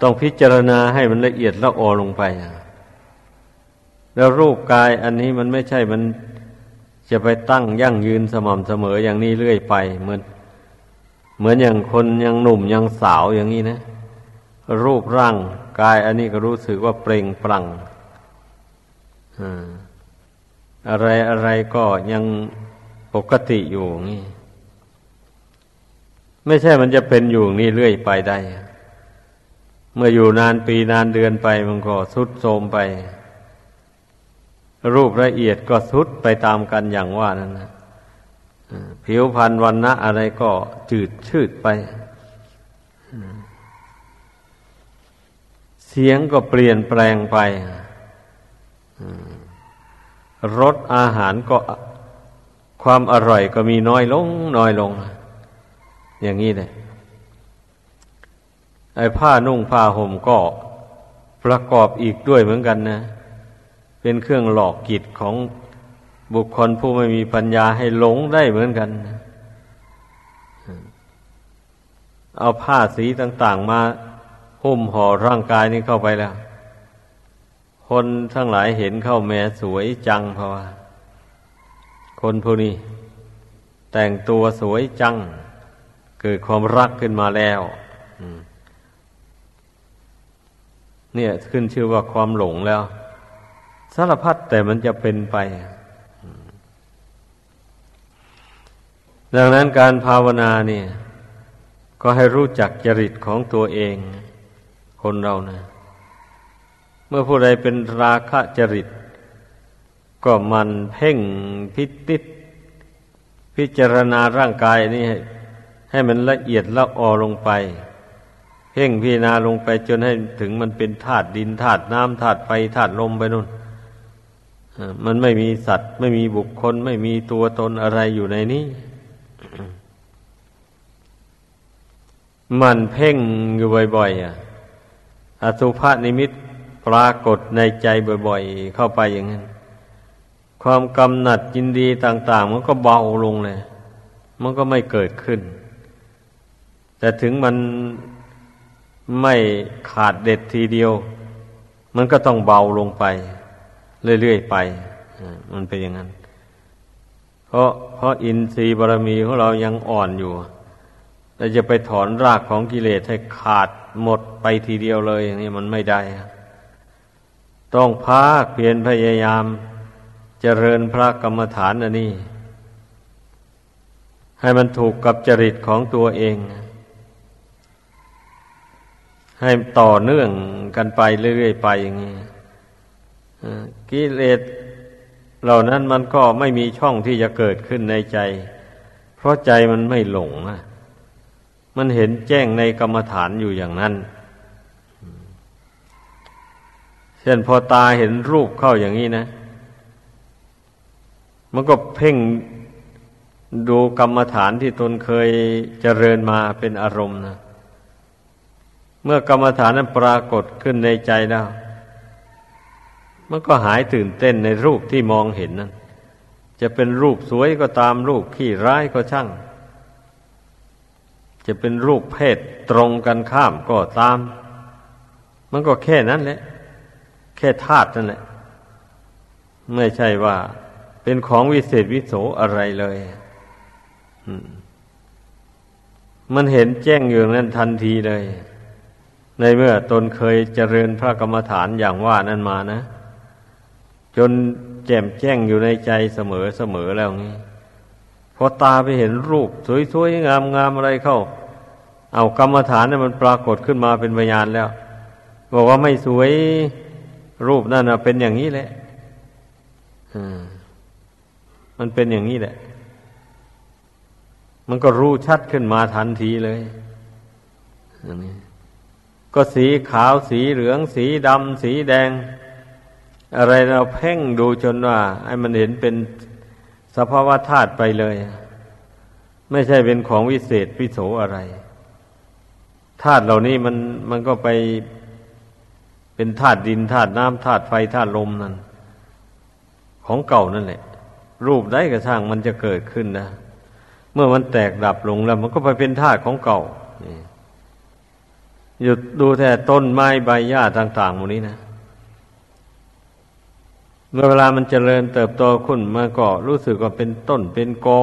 ต้องพิจารณาให้มันละเอียดละออลงไป แล้วรูปกายอันนี้มันไม่ใช่มันจะไปตั้งยั่งยืนสม่ำเสมออย่างนี้เรื่อยไป เหมือน เหมือนอย่างคนยังหนุ่มยังสาวอย่างนี้นะ รูปร่างกายอันนี้ก็รู้สึกว่าเปล่งปลั่งอะไรอะไรก็ยังปกติอยู่นี่ไม่ใช่มันจะเป็นอยู่นี่เรื่อยไปได้ เมื่ออยู่นานปีนานเดือนไปมันก็สุดโทมไป รูปละเอียดก็สุดไปตามกันอย่างว่านั้นนะผิวพรรณวันนะอะไรก็จืดชืดไปเสียงก็เปลี่ยนแปลงไปรสอาหารก็ความอร่อยก็มีน้อยลง น้อยลง อย่างนี้เลยไอ้ผ้านุ่งผ้าห่มก็ประกอบอีกด้วยเหมือนกันนะ เป็นเครื่องหลอกกิจของบุคคลผู้ไม่มีปัญญาให้หลงได้เหมือนกัน เอาผ้าสีต่าง ๆ มาหุ้มห่อร่างกายนี้เข้าไปแล้ว คนทั้งหลายเห็นเข้าแม่สวยจังเพราะว่าคนผู้นี้ แต่งตัวสวยจัง เกิดความรักขึ้นมาแล้วเนี่ยขึ้นชื่อว่าความหลงแล้ว สารพัดแต่มันจะเป็นไป ดังนั้นการภาวนาเนี่ย ก็ให้รู้จักจริตของตัวเอง คนเรานะเมื่อผู้ใดเป็นราคะจริต ก็มันเพ่งพิจิตพิจารณาร่างกายนี่ให้ให้มันละเอียดละออลงไป เพ่งพิจารณาลงไปจนให้ถึงมันเป็นธาตุดินธาตุน้ำธาตุไฟธาตุลมไปนู่น มันไม่มีสัตว์ ไม่มีบุคคล ไม่มีตัวตนอะไรอยู่ในนี้ มันเพ่งอยู่บ่อยๆอะอสุภานิมิตปรากฏในใจบ่อย ๆ เข้าไปอย่างนั้น ความกำหนัดยินดีต่าง ๆ มันก็เบาลงเลย มันก็ไม่เกิดขึ้น แต่ถึงมันไม่ขาดเด็ดทีเดียว มันก็ต้องเบาลงไป เรื่อยๆไปมันเป็นอย่างนั้น เพราะเพราะอินทรีย์บารมีของเรายังอ่อนอยู่เราจะไปถอนรากของกิเลสให้ขาดหมดไปทีเดียวเลยอย่างนี้มันไม่ได้ ต้องพากเพียรพยายามเจริญพระกรรมฐานอันนี้ ให้มันถูกกับจริตของตัวเอง ให้ต่อเนื่องกันไปเรื่อยๆไปอย่างนี้ กิเลสเหล่านั้นมันก็ไม่มีช่องที่จะเกิดขึ้นในใจ เพราะใจมันไม่หลงนะมันเห็นแจ้งในกรรมฐานอยู่อย่างนั้น เช่นพอตาเห็นรูปเข้าอย่างนี้นะ มันก็เพ่งดูกรรมฐานที่ตนเคยเจริญมาเป็นอารมณ์นะ เมื่อกรรมฐานนั้นปรากฏขึ้นในใจแล้ว มันก็หายตื่นเต้นในรูปที่มองเห็นนั้นจะเป็นรูปสวยก็ตามรูปขี้ร้ายก็ช่าง จะเป็นรูปเพศตรงกันข้ามก็ตาม มันก็แค่นั้นแหละ แค่ธาตุนั่นแหละ ไม่ใช่ว่าเป็นของวิเศษวิโสอะไรเลยมันเห็นแจ้งอยู่นั้นทันทีเลย ในเมื่อตนเคยเจริญพระกรรมฐานอย่างว่านั้นมานะ จนแจ่มแจ้งอยู่ในใจเสมอเสมอแล้วงี้พอตาไปเห็นรูป สวยๆงามๆอะไรเข้า เอากรรมฐานเนี่ยมันปรากฏขึ้นมาเป็นพยานแล้ว บอกว่าไม่สวยรูปนั่นนะเป็นอย่างนี้แหละมันเป็นอย่างนี้แหละ มันก็รู้ชัดขึ้นมาทันทีเลยอย่างนี้ก็สีขาวสีเหลือง สีดำสีแดง อะไรเราเพ่งดูจนว่าไอ้มันเห็นเป็นสภาวะธาตุไปเลย ไม่ใช่เป็นของวิเศษวิโสอะไรธาตุเหล่านี้มันมันก็ไปเป็นธาตุดินธาตุน้ำธาตุไฟธาตุลมนั่นของเก่านั่นแหละ รูปได้กระช่างมันจะเกิดขึ้นนะเมื่อมันแตกดับลงแล้ว มันก็ไปเป็นธาตุของเก่าหยุดดูแต่ต้นไม้ใบหญ้าต่างๆหมดนี้นะ มื่อเวลามันเจริญเติบโตขึ้นมาก็รู้สึกว่าเป็นต้นเป็นกอ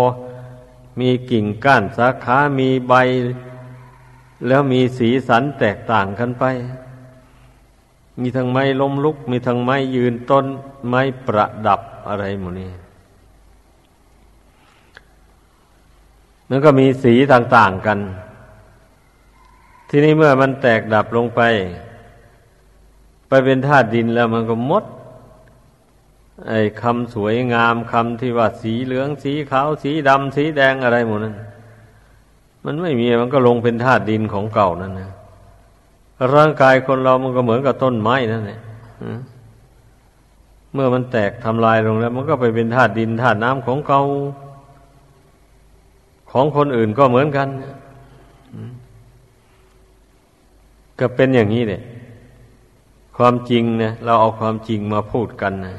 มีกิ่งก้านสาขา มีใบ แล้วมีสีสันแตกต่างกันไป มีทั้งไม้ล้มลุก มีทั้งไม้ยืนต้น ไม้ประดับอะไรหมดนี้มันก็มีสีต่าง ๆกัน ทีนี้เมื่อมันแตกดับลงไป ไปเป็นธาตุดินแล้วมันก็มด ไอ้คำสวยงามคำที่ว่าสีเหลืองสีขาวสีดำสีแดงอะไรหมดนั้น มันไม่มีมันก็ลงเป็นธาตุดินของเก่านั่นนะร่างกายคนเรามันก็เหมือนกับต้นไม้นั่นแหละเมื่อมันแตกทำลายลงแล้ว มันก็ไปเป็นธาตุดินธาตุน้ำของเก่าของคนอื่นก็เหมือนกันก็เป็นอย่างนี้เนี่ยความจริงนะเราเอาความจริงมาพูดกันนะ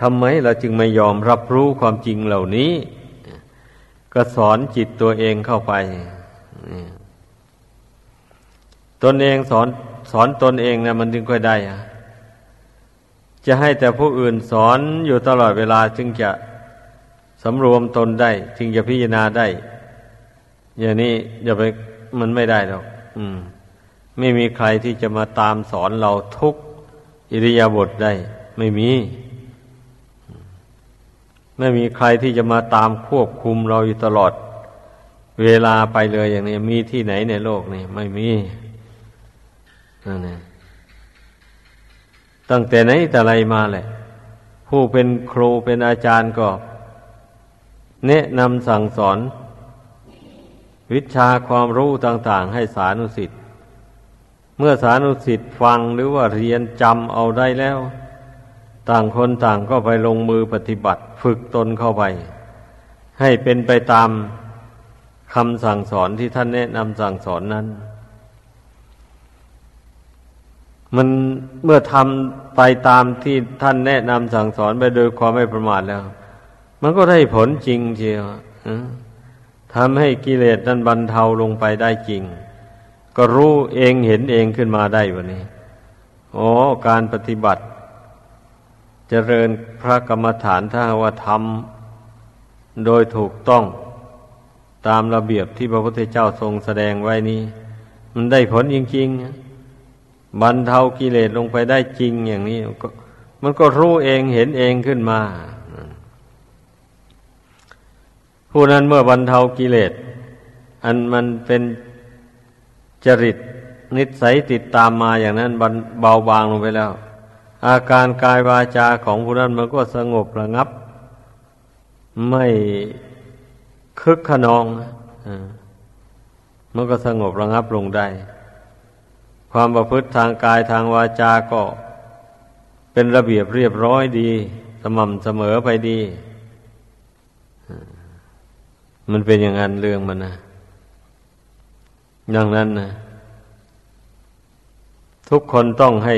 ทำไมเราจึงไม่ยอมรับรู้ความจริงเหล่านี้ ก็สอนจิตตัวเองเข้าไปตนเองสอนสอนตนเองนะมันจึงค่อยได้จะให้แต่ผู้อื่นสอนอยู่ตลอดเวลาจึงจะสำรวมตนได้ จึงจะพิจารณาได้ อย่างนี้อย่าไปมันไม่ได้หรอกอืม ไม่มีใครที่จะมาตามสอนเราทุกอิริยาบถได้ ไม่มี ไม่มีใครที่จะมาตามควบคุมเราอยู่ตลอด เวลาไปเลยอย่างนี้มีที่ไหนในโลกนี้ไม่มีนั่นเองตั้งแต่ไหนแต่ไรมาแหละผู้เป็นครูเป็นอาจารย์ก็แนะนำสั่งสอน วิชาความรู้ต่าง ๆ ให้สานุสิทธิ์เมื่อสานุสิทธิ์ฟังหรือว่าเรียนจำเอาได้แล้ว ต่างคนต่างก็ไปลงมือปฏิบัติฝึกตนเข้าไป ให้เป็นไปตามคำสั่งสอนที่ท่านแนะนำสั่งสอนนั้น มันเมื่อทำไปตามที่ท่านแนะนำสั่งสอนไปโดยความไม่ประมาทแล้ว มันก็ได้ผลจริงเชียวทำให้กิเลสนั้นบรรเทาลงไปได้จริง ก็รู้เองเห็นเองขึ้นมาได้วันนี้โอ้การปฏิบัติ เจริญพระกรรมฐานถ้าว่าทำโดยถูกต้องตามระเบียบที่พระพุทธเจ้าทรงแสดงไว้นี้ มันได้ผลจริงๆบรรเทากิเลสลงไปได้จริงอย่างนี้มันก็รู้เองเห็นเองขึ้นมา ผู้นั้นเมื่อบรรเทากิเลส อันมันเป็นจริตนิสัยติดตามมาอย่างนั้นเบาบางลงไปแล้ว อาการกายวาจาของผู้นั้นมันก็สงบระงับ ไม่คึกขนองมันก็สงบระงับลงได้ ความประพฤติทางกายทางวาจาก็ เป็นระเบียบเรียบร้อยดี สม่ำเสมอไปดี มันเป็นอย่างนั้นเรื่องมันนะอย่างนั้นนะทุกคนต้องให้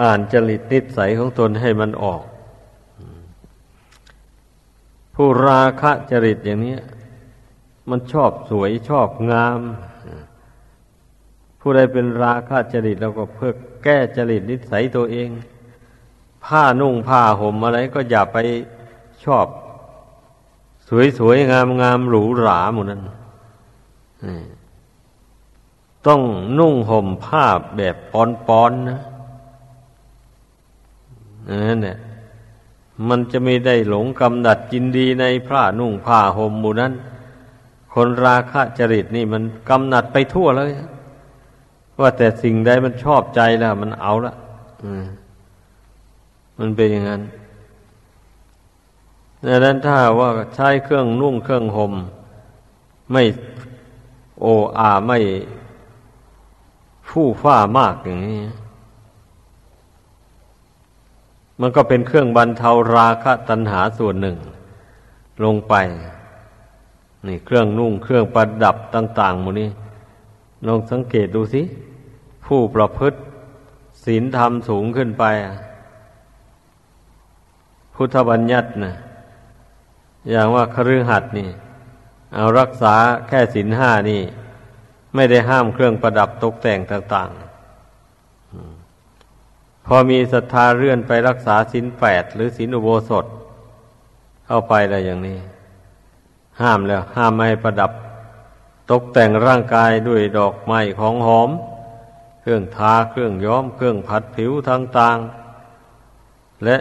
อ่านจริตนิสัยของตนให้มันออก ผู้ราคะจริตอย่างนี้มันชอบสวยชอบงาม ผู้ใดเป็นราคะจริตเราก็เพื่อแก้จริตนิสัยตัวเอง ผ้านุ่งผ้าห่มอะไรก็อย่าไปชอบ สวยๆงามๆหรูหราหมดนั้นต้องนุ่งห่มผ้าแบบปอนๆนะ นั่นแหละมันจะไม่ได้หลงกำดัดจินดีในผ้านุ่งผ้าห่มหมู่นั้น คนราคะจริตนี่มันกำหนัดไปทั่วเลย ว่าแต่สิ่งใดมันชอบใจแล้วมันเอาละมันเป็นอย่างนั้นดังนั้นถ้าว่าใช้เครื่องนุ่งเครื่องหม่มไม่โออาไม่ฟู่ฟ้ามากอย่างนี้ มันก็เป็นเครื่องบรรเทาราคะตัณหาส่วนหนึ่ง ลงไป นี่เครื่องนุ่งเครื่องประดับต่างๆหมดนี้ลองสังเกตดูสิ ผู้ประพฤติศีลธรรมสูงขึ้นไป พุทธบัญญัตินะอย่างว่าคฤหัสถ์นี่ เอารักษาแค่ศีลห้านี่ ไม่ได้ห้ามเครื่องประดับตกแต่งต่างๆ พอมีศรัทธาเลื่อนไปรักษาศีลแปดหรือศีลอุโบสถ เข้าไปอะไรอย่างนี้ ห้ามแล้ว ห้ามไม่ให้ประดับ ตกแต่งร่างกายด้วยดอกไม้ของหอม เครื่องทาเครื่องย้อม เครื่องผัดผิวต่างๆ และ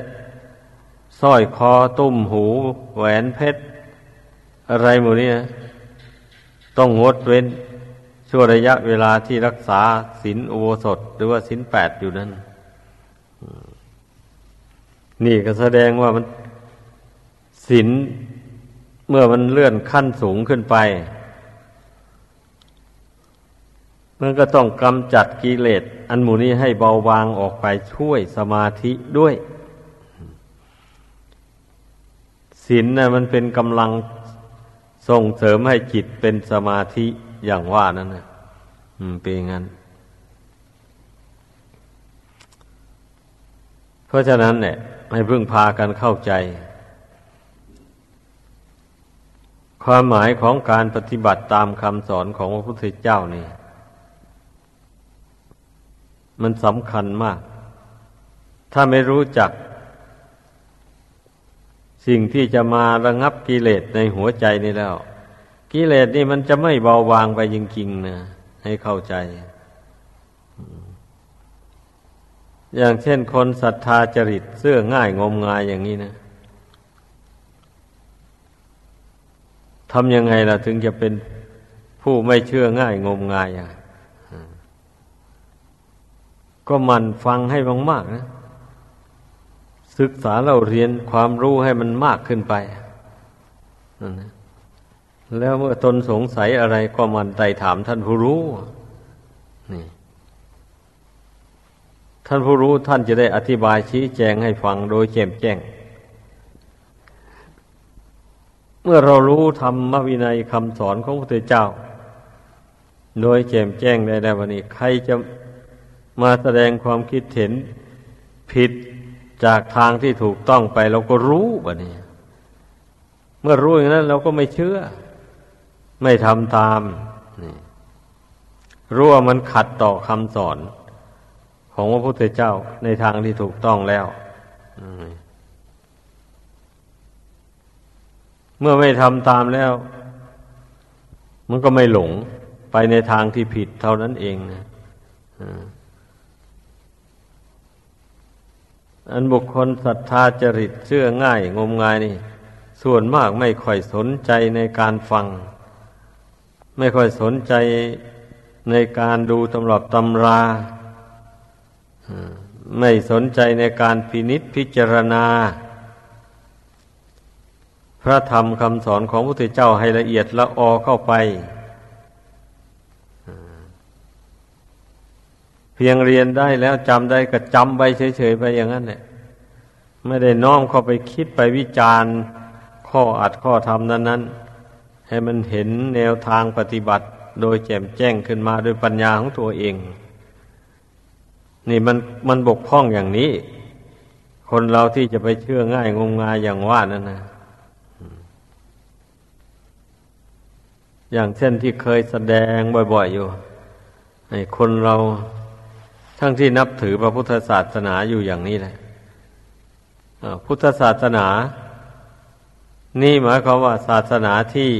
สร้อยคอตุ้มหู แหวนเพชร อะไรหมดนี้ต้องงดเว้นช่วระยะเวลาที่รักษาศีลอุโบสถ หรือว่าศีลแปดอยู่นั้น นี่ก็แสดงว่ามันศีลเมื่อมันเลื่อนขั้นสูงขึ้นไป มันก็ต้องกำจัดกิเลสอันหมูนี้ให้เบาบางออกไปช่วยสมาธิด้วยศีลนะมันเป็นกำลังส่งเสริมให้จิตเป็นสมาธิอย่างว่านั่นนะอืมเป็นงั้น เพราะฉะนั้นเนี่ย ให้พึ่งพากันเข้าใจ ความหมายของการปฏิบัติตามคำสอนของพระพุทธเจ้านี่ มันสำคัญมาก ถ้าไม่รู้จัก สิ่งที่จะมาระงับกิเลสในหัวใจนี่แล้ว กิเลสนี่มันจะไม่เบาบางไปจริงๆนะให้เข้าใจ อย่างเช่นคนศรัทธาจริตเสื้อง่ายงมงายอย่างนี้นะทำยังไงล่ะ ถึงจะเป็นผู้ไม่เชื่อง่ายงมงายอะก็มันฟังให้มากๆนะ ศึกษาเราเรียนความรู้ให้มันมากขึ้นไปนะแล้วเมื่อตนสงสัยอะไรก็มันไต่ถามท่านผู้รู้นี่ ท่านผู้รู้ท่านจะได้อธิบายชี้แจงให้ฟังโดยแจ่มแจ้ง เมื่อเรารู้ธรรมวินัยคำสอนของพระพุทธเจ้า โดยแจ่มแจ้งได้แล้ววันนี้ ใครจะมาแสดงความคิดเห็นผิดจากทางที่ถูกต้องไปเราก็รู้วันนี้ เมื่อรู้อย่างนั้นเราก็ไม่เชื่อ ไม่ทำตามนี่รู้ว่ามันขัดต่อคำสอน ของพระพุทธเจ้าในทางที่ถูกต้องแล้วเมื่อไม่ทำตามแล้ว มันก็ไม่หลงไปในทางที่ผิดเท่านั้นเองนะอันบุคคลศรัทธาจริตเชื่อง่าย งมงายนี่ ส่วนมากไม่ค่อยสนใจในการฟัง ไม่ค่อยสนใจในการดูตำรับตำรา ไม่สนใจในการพินิษพิจารณา พระธรรมคำสอนของพระพุทธเจ้าให้ละเอียดละออเข้าไป เพียงเรียนได้แล้วจำได้ก็จำไปเฉยๆไปอย่างนั้นแหละไม่ได้น้อมเข้าไปคิดไปวิจารณ์ข้ออัดข้อธรรมนั้น ๆ ให้มันเห็นแนวทางปฏิบัติโดยแจ่มแจ้งขึ้นมาด้วยปัญญาของตัวเอง นี่มันมันบกพร่องอย่างนี้ คนเราที่จะไปเชื่อง่ายงมงายอย่างว่านั่นนะอย่างเช่นที่เคยแสดงบ่อย ๆ อยู่ไอ้คนเราทั้งที่นับถือพระพุทธศาสนาอยู่อย่างนี้แหละพุทธศาสนา นี่หมายความว่าศาสนาที่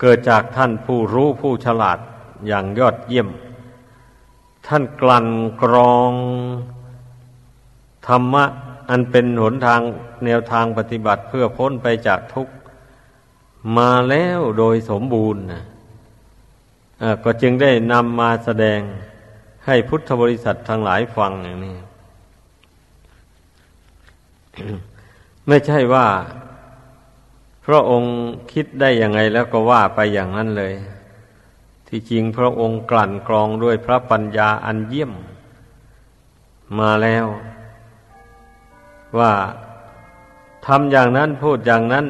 เกิดจากท่านผู้รู้ผู้ฉลาดอย่างยอดเยี่ยม ท่านกลั่นกรองธรรมะอันเป็นหนทางแนวทางปฏิบัติเพื่อพ้นไปจากทุกข์มาแล้วโดยสมบูรณ์นะก็จึงได้นำมาแสดงให้พุทธบริษัททั้งหลายฟังอย่างนี้ ไม่ใช่ว่า พระองค์คิดได้ยังไงแล้วก็ว่าไปอย่างนั้นเลย ที่จริงพระองค์กลั่นกรองด้วยพระปัญญาอันเยี่ยม มาแล้ว ว่าทำอย่างนั้นพูดอย่างนั้น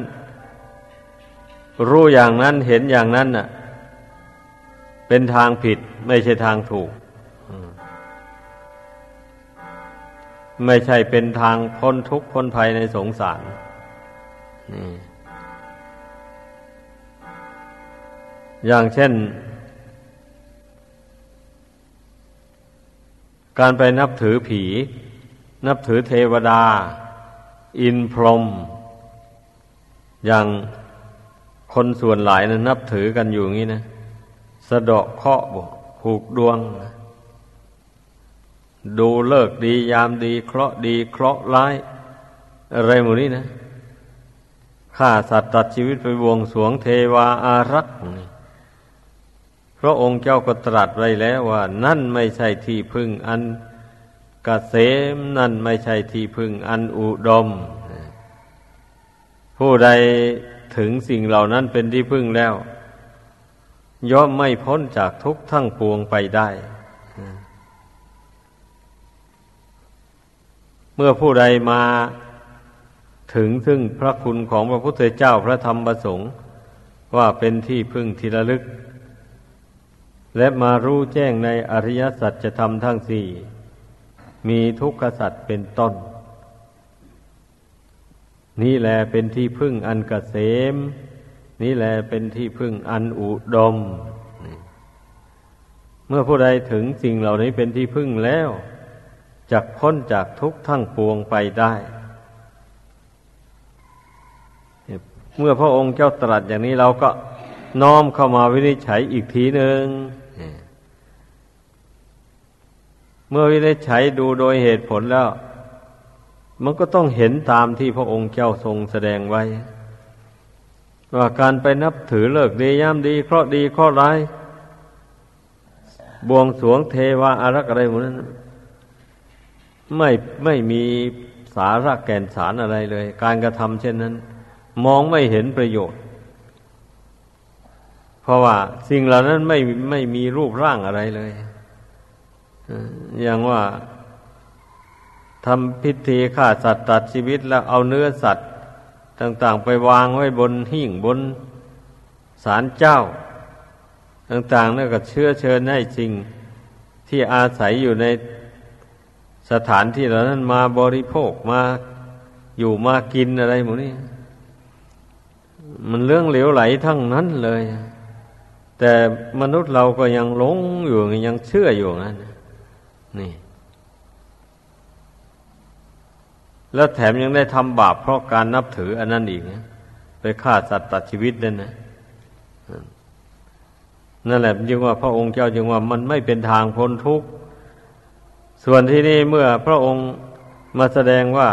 รู้อย่างนั้นเห็นอย่างนั้นน่ะ เป็นทางผิดไม่ใช่ทางถูก ไม่ใช่เป็นทางพ้นทุกข์พ้นภัยในสงสารอย่างเช่น การไปนับถือผี นับถือเทวดา อินพรหมอย่างคนส่วนหลายนะนับถือกันอยู่งี้นะ สะดอกเคาะบผูกดวง ดูเลิกดียามดี เคราะดีเคราะร้าย อะไรหมดนี้นะฆ่าสัตว์ตัดชีวิตไปบวงสวงเทวาอารักษ์นี่ พระองค์เจ้าก็ตรัสไว้แล้วว่า นั่นไม่ใช่ที่พึ่งอันกเกษมนั่นไม่ใช่ที่พึ่งอันอุดม ผู้ใดถึงสิ่งเหล่านั้นเป็นที่พึ่งแล้ว ย่อมไม่พ้นจากทุกข์ทั้งปวงไปได้ เมื่อผู้ใดมาถึงซึ่งพระคุณของพระพุทธเจ้าพระธรรมประสงค์ ว่าเป็นที่พึ่งที่ระลึก และมารู้แจ้งในอริยสัจธรรมทั้งสี่ มีทุกขสัจเป็นต้น นี่แหละเป็นที่พึ่งอันกเกษม นี่แหละเป็นที่พึ่งอันอุดม เมื่อผู้ใดถึงสิ่งเหล่านี้เป็นที่พึ่งแล้วจะพ้นจากทุกข์ทั้งปวงไปได้ เมื่อพระองค์เจ้าตรัสอย่างนี้เราก็น้อมเข้ามาวินิจฉัยอีกทีหนึ่ง เมื่อวินิจฉัยดูโดยเหตุผลแล้ว มันก็ต้องเห็นตามที่พระองค์เจ้าทรงแสดงไว้ ว่าการไปนับถือเลิกดีย่ำดีเคราะดีเคราะร้าย บวงสวงเทวาอารักษ์อะไรหมดนั้น ไม่ไม่มีสาระแก่นสารอะไรเลย การกระทำเช่นนั้น มองไม่เห็นประโยชน์ เพราะว่าสิ่งเหล่านั้นไม่ไม่มีรูปร่างอะไรเลย อย่างว่าทำพิธีฆ่าสัตว์ตัดชีวิตแล้วเอาเนื้อสัตว์ ต่าง ๆ ไปวางไว้บนหิ่งบนศาลเจ้า ต่างๆนั่นก็เชื่อเชิญให้จริงที่อาศัยอยู่ในสถานที่เหล่านั้นมาบริโภคมาอยู่มากินอะไรหมดนี่มันเรื่องเหลวไหลทั้งนั้นเลย แต่มนุษย์เราก็ยังหลงอยู่ยังเชื่ออยู่งั้น นี่ แล้วแถมยังได้ทำบาปเพราะการนับถืออันนั้นอีกไปฆ่าสัตว์ตัดชีวิตนั่นนะนั่นแหละจึงว่าพระองค์เจ้าจึงว่ามันไม่เป็นทางพ้นทุกข์ส่วนที่นี่เมื่อพระองค์มาแสดงว่า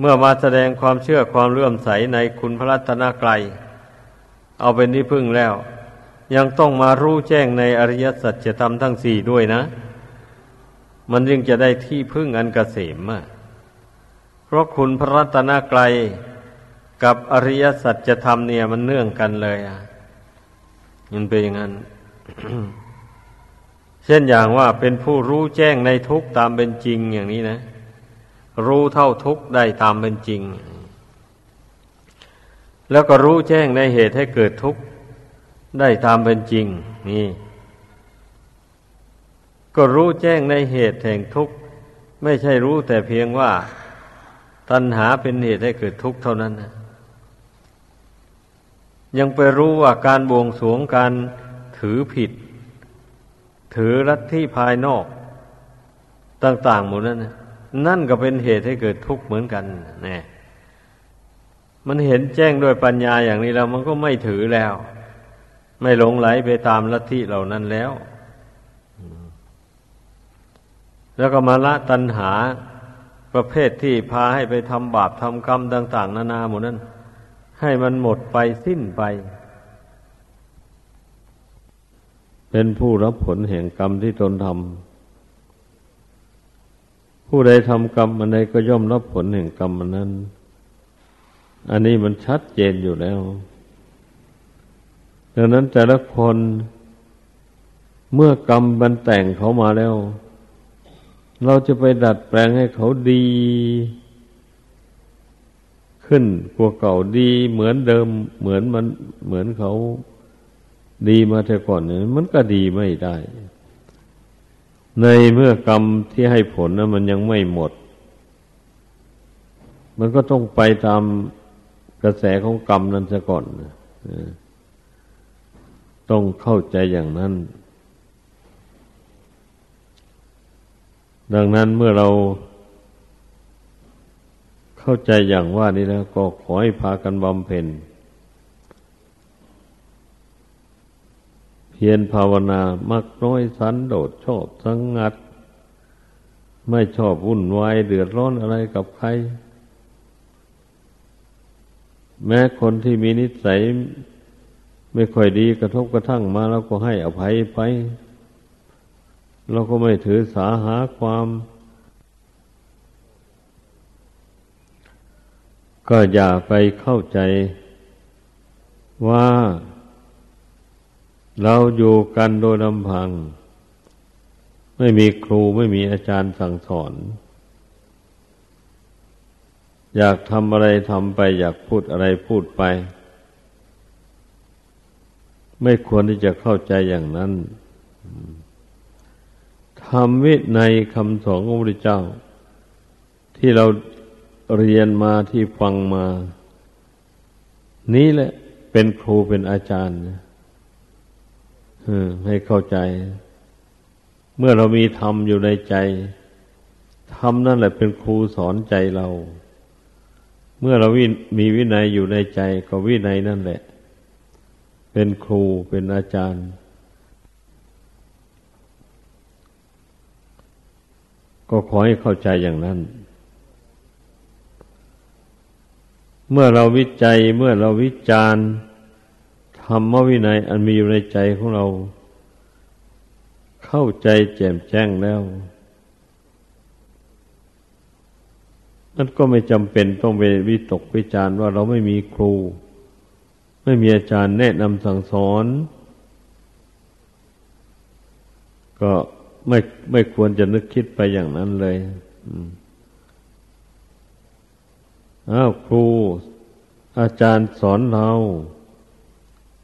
เมื่อมาแสดงความเชื่อความเลื่อมใสในคุณพระรัตนกรัยเอาเป็นที่พึ่งแล้ว ยังต้องมารู้แจ้งในอริยสัจธรรมทั้งสี่ด้วยนะ มันจึงจะได้ที่พึ่งอันกเกษมเพราะคุณพระรัตนกรัยกับอริยสัจธรรมเนี่ยมันเนื่องกันเลยอะมันเป็นอย่างนั้น เช่นอย่างว่าเป็นผู้รู้แจ้งในทุกตามเป็นจริงอย่างนี้นะ รู้เท่าทุกได้ตามเป็นจริง แล้วก็รู้แจ้งในเหตุให้เกิดทุกข์ ได้ตามเป็นจริง นี่ ก็รู้แจ้งในเหตุแห่งทุกข์ ไม่ใช่รู้แต่เพียงว่า ตัณหาเป็นเหตุให้เกิดทุกข์เท่านั้นนะยังไปรู้ว่าการบวงสวงการถือผิด ถือรัฐที่ภายนอก ต่างๆหมดนั้นนะนั่นก็เป็นเหตุให้เกิดทุกข์เหมือนกันนี่มันเห็นแจ้งด้วยปัญญาอย่างนี้แล้ว มันก็ไม่ถือแล้ว ไม่หลงไหลไปตามลัทธิเหล่านั้นแล้ว แล้วก็มาละตัณหาประเภทที่พาให้ไปทำบาปทำกรรมต่าง ๆ นานาหมดนั้น ให้มันหมดไปสิ้นไป เป็นผู้รับผลแห่งกรรมที่ตนทำผู้ใดทำกรรมอันใดก็ย่อมรับผลแห่งกรรมอันนั้น อันนี้มันชัดเจนอยู่แล้ว ดังนั้นแต่ละคนเมื่อกรรมบันแต่งเขามาแล้ว เราจะไปดัดแปลงให้เขาดี ขึ้นกว่าเก่าดีเหมือนเดิมเหมือนมันเหมือนเขาดีมาแต่ก่อนเนี่ยมันก็ดีไม่ได้ ในเมื่อกรรมที่ให้ผลนะมันยังไม่หมด มันก็ต้องไปตามกระแสของกรรมนั้นซะก่อน ต้องเข้าใจอย่างนั้น ดังนั้นเมื่อเราเข้าใจอย่างว่านี้แล้ว ก็ขอให้พากันบำเพ็ญเพียรภาวนามักน้อยสันโดษชอบสังงัด ไม่ชอบวุ่นวายเดือดร้อนอะไรกับใคร แม้คนที่มีนิสัย ไม่ค่อยดีกระทบกระทั่งมาเราก็ให้อภัยไป เราก็ไม่ถือสาหาความ ก็อย่าไปเข้าใจว่าเราอยู่กันโดยลำพัง ไม่มีครูไม่มีอาจารย์สั่งสอน อยากทำอะไรทำไป อยากพูดอะไรพูดไป ไม่ควรที่จะเข้าใจอย่างนั้นทำวิในคำสอนของพระเจ้า ที่เราเรียนมาที่ฟังมา นี้แหละเป็นครูเป็นอาจารย์ให้เข้าใจ เมื่อเรามีธรรมอยู่ในใจธรรมนั่นแหละเป็นครูสอนใจเรา เมื่อเรามีวินัยอยู่ในใจ ก็วินัยนั่นแหละ เป็นครูเป็นอาจารย์ ก็ขอให้เข้าใจอย่างนั้น เมื่อเราวิจัยเมื่อเราวิจารณ์ธรรมวินัยอันมีอยู่ในใจของเรา เข้าใจแจ่มแจ้งแล้วมันก็ไม่จำเป็นต้องไปวิตกวิจารณ์ว่าเราไม่มีครู ไม่มีอาจารย์แนะนำสั่งสอน ก็ไม่ไม่ควรจะนึกคิดไปอย่างนั้นเลยอ้าวครู อาจารย์สอนเรา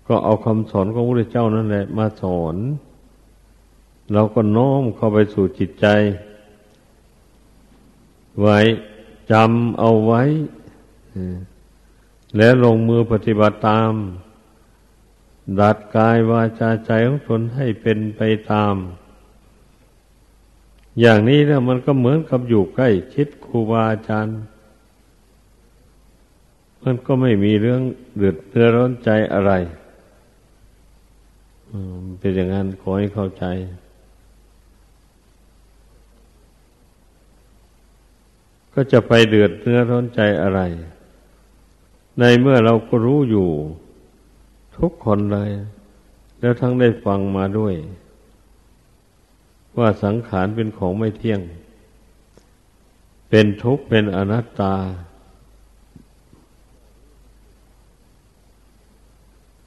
ก็เอาคำสอนของพระพุทธเจ้านั่นแหละ มาสอน เราก็น้อมเข้าไปสู่จิตใจ ไว้จำเอาไว้ แล้วลงมือปฏิบัติตาม ดัดกายวาจาใจของตนให้เป็นไปตาม อย่างนี้เนี่ยมันก็เหมือนกับอยู่ใกล้ชิดครูบาอาจารย์ มันก็ไม่มีเรื่องเดือดเนื้อร้อนใจอะไรเป็นอย่างนั้นขอให้เข้าใจก็จะไปเดือดเนื้อร้อนใจอะไร ในเมื่อเราก็รู้อยู่ ทุกคนเลย แล้วทั้งได้ฟังมาด้วย ว่าสังขารเป็นของไม่เที่ยง เป็นทุกข์เป็นอนัตตา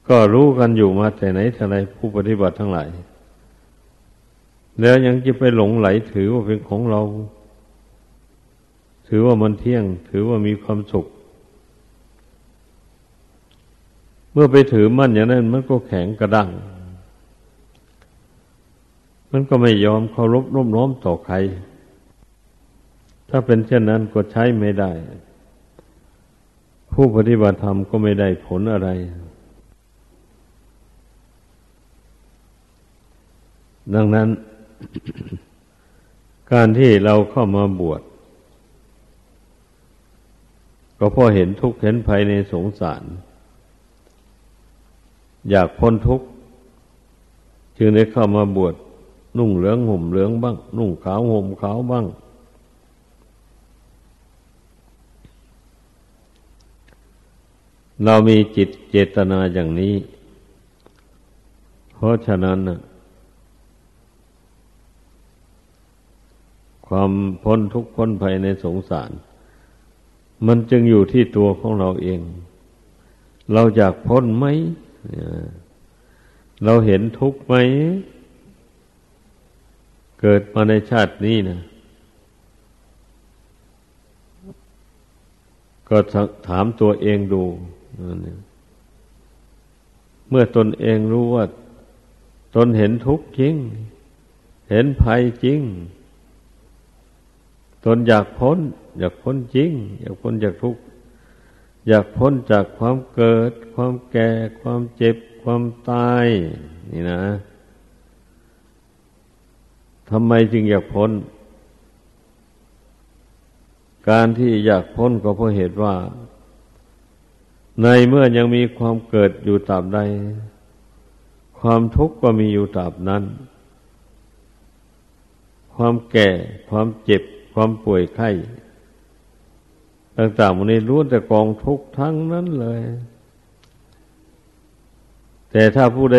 ก็รู้กันอยู่มาแต่ไหนแต่ไรผู้ปฏิบัติทั้งหลาย แล้วยังจะไปหลงไหลถือว่าเป็นของเรา ถือว่ามันเที่ยง ถือว่ามีความสุข เมื่อไปถือมั่นอย่างนั้น มันก็แข็งกระด้างมันก็ไม่ยอมเคารพร่มน้อมต่อใคร ถ้าเป็นเช่นนั้นก็ใช้ไม่ได้ ผู้ปฏิบัติธรรมก็ไม่ได้ผลอะไร ดังนั้น การที่เราเข้ามาบวชก็พราะเห็นทุกข์เห็นภัยในสงสาร อยากพ้นทุกข์จึงได้เข้ามาบวชนุ่งเหลืองห่มเหลืองบ้าง นุ่งขาวห่มขาวบ้าง เรามีจิตเจตนาอย่างนี้ เพราะฉะนั้นนะความพ้นทุกข์พ้นภัยในสงสาร มันจึงอยู่ที่ตัวของเราเอง เราอยากพ้นไหม เราเห็นทุกข์ไหม เกิดมาในชาตินี้นะก็ถามตัวเองดู เมื่อตนเองรู้ว่า ตนเห็นทุกข์จริง เห็นภัยจริง ตนอยากพ้น อยากพ้นจริง อยากพ้นจากทุกข์ อยากพ้นจากความเกิด ความแก่ ความเจ็บ ความตาย นี่นะทำไมจึงอยากพ้น การที่อยากพ้นก็เพราะเหตุว่า ในเมื่อยังมีความเกิดอยู่ตราบใด ความทุกข์ก็มีอยู่ตราบนั้น ความแก่ ความเจ็บ ความป่วยไข้ ต่างๆมันนี้รู้แต่กองทุกข์ทั้งนั้นเลย แต่ถ้าผู้ใด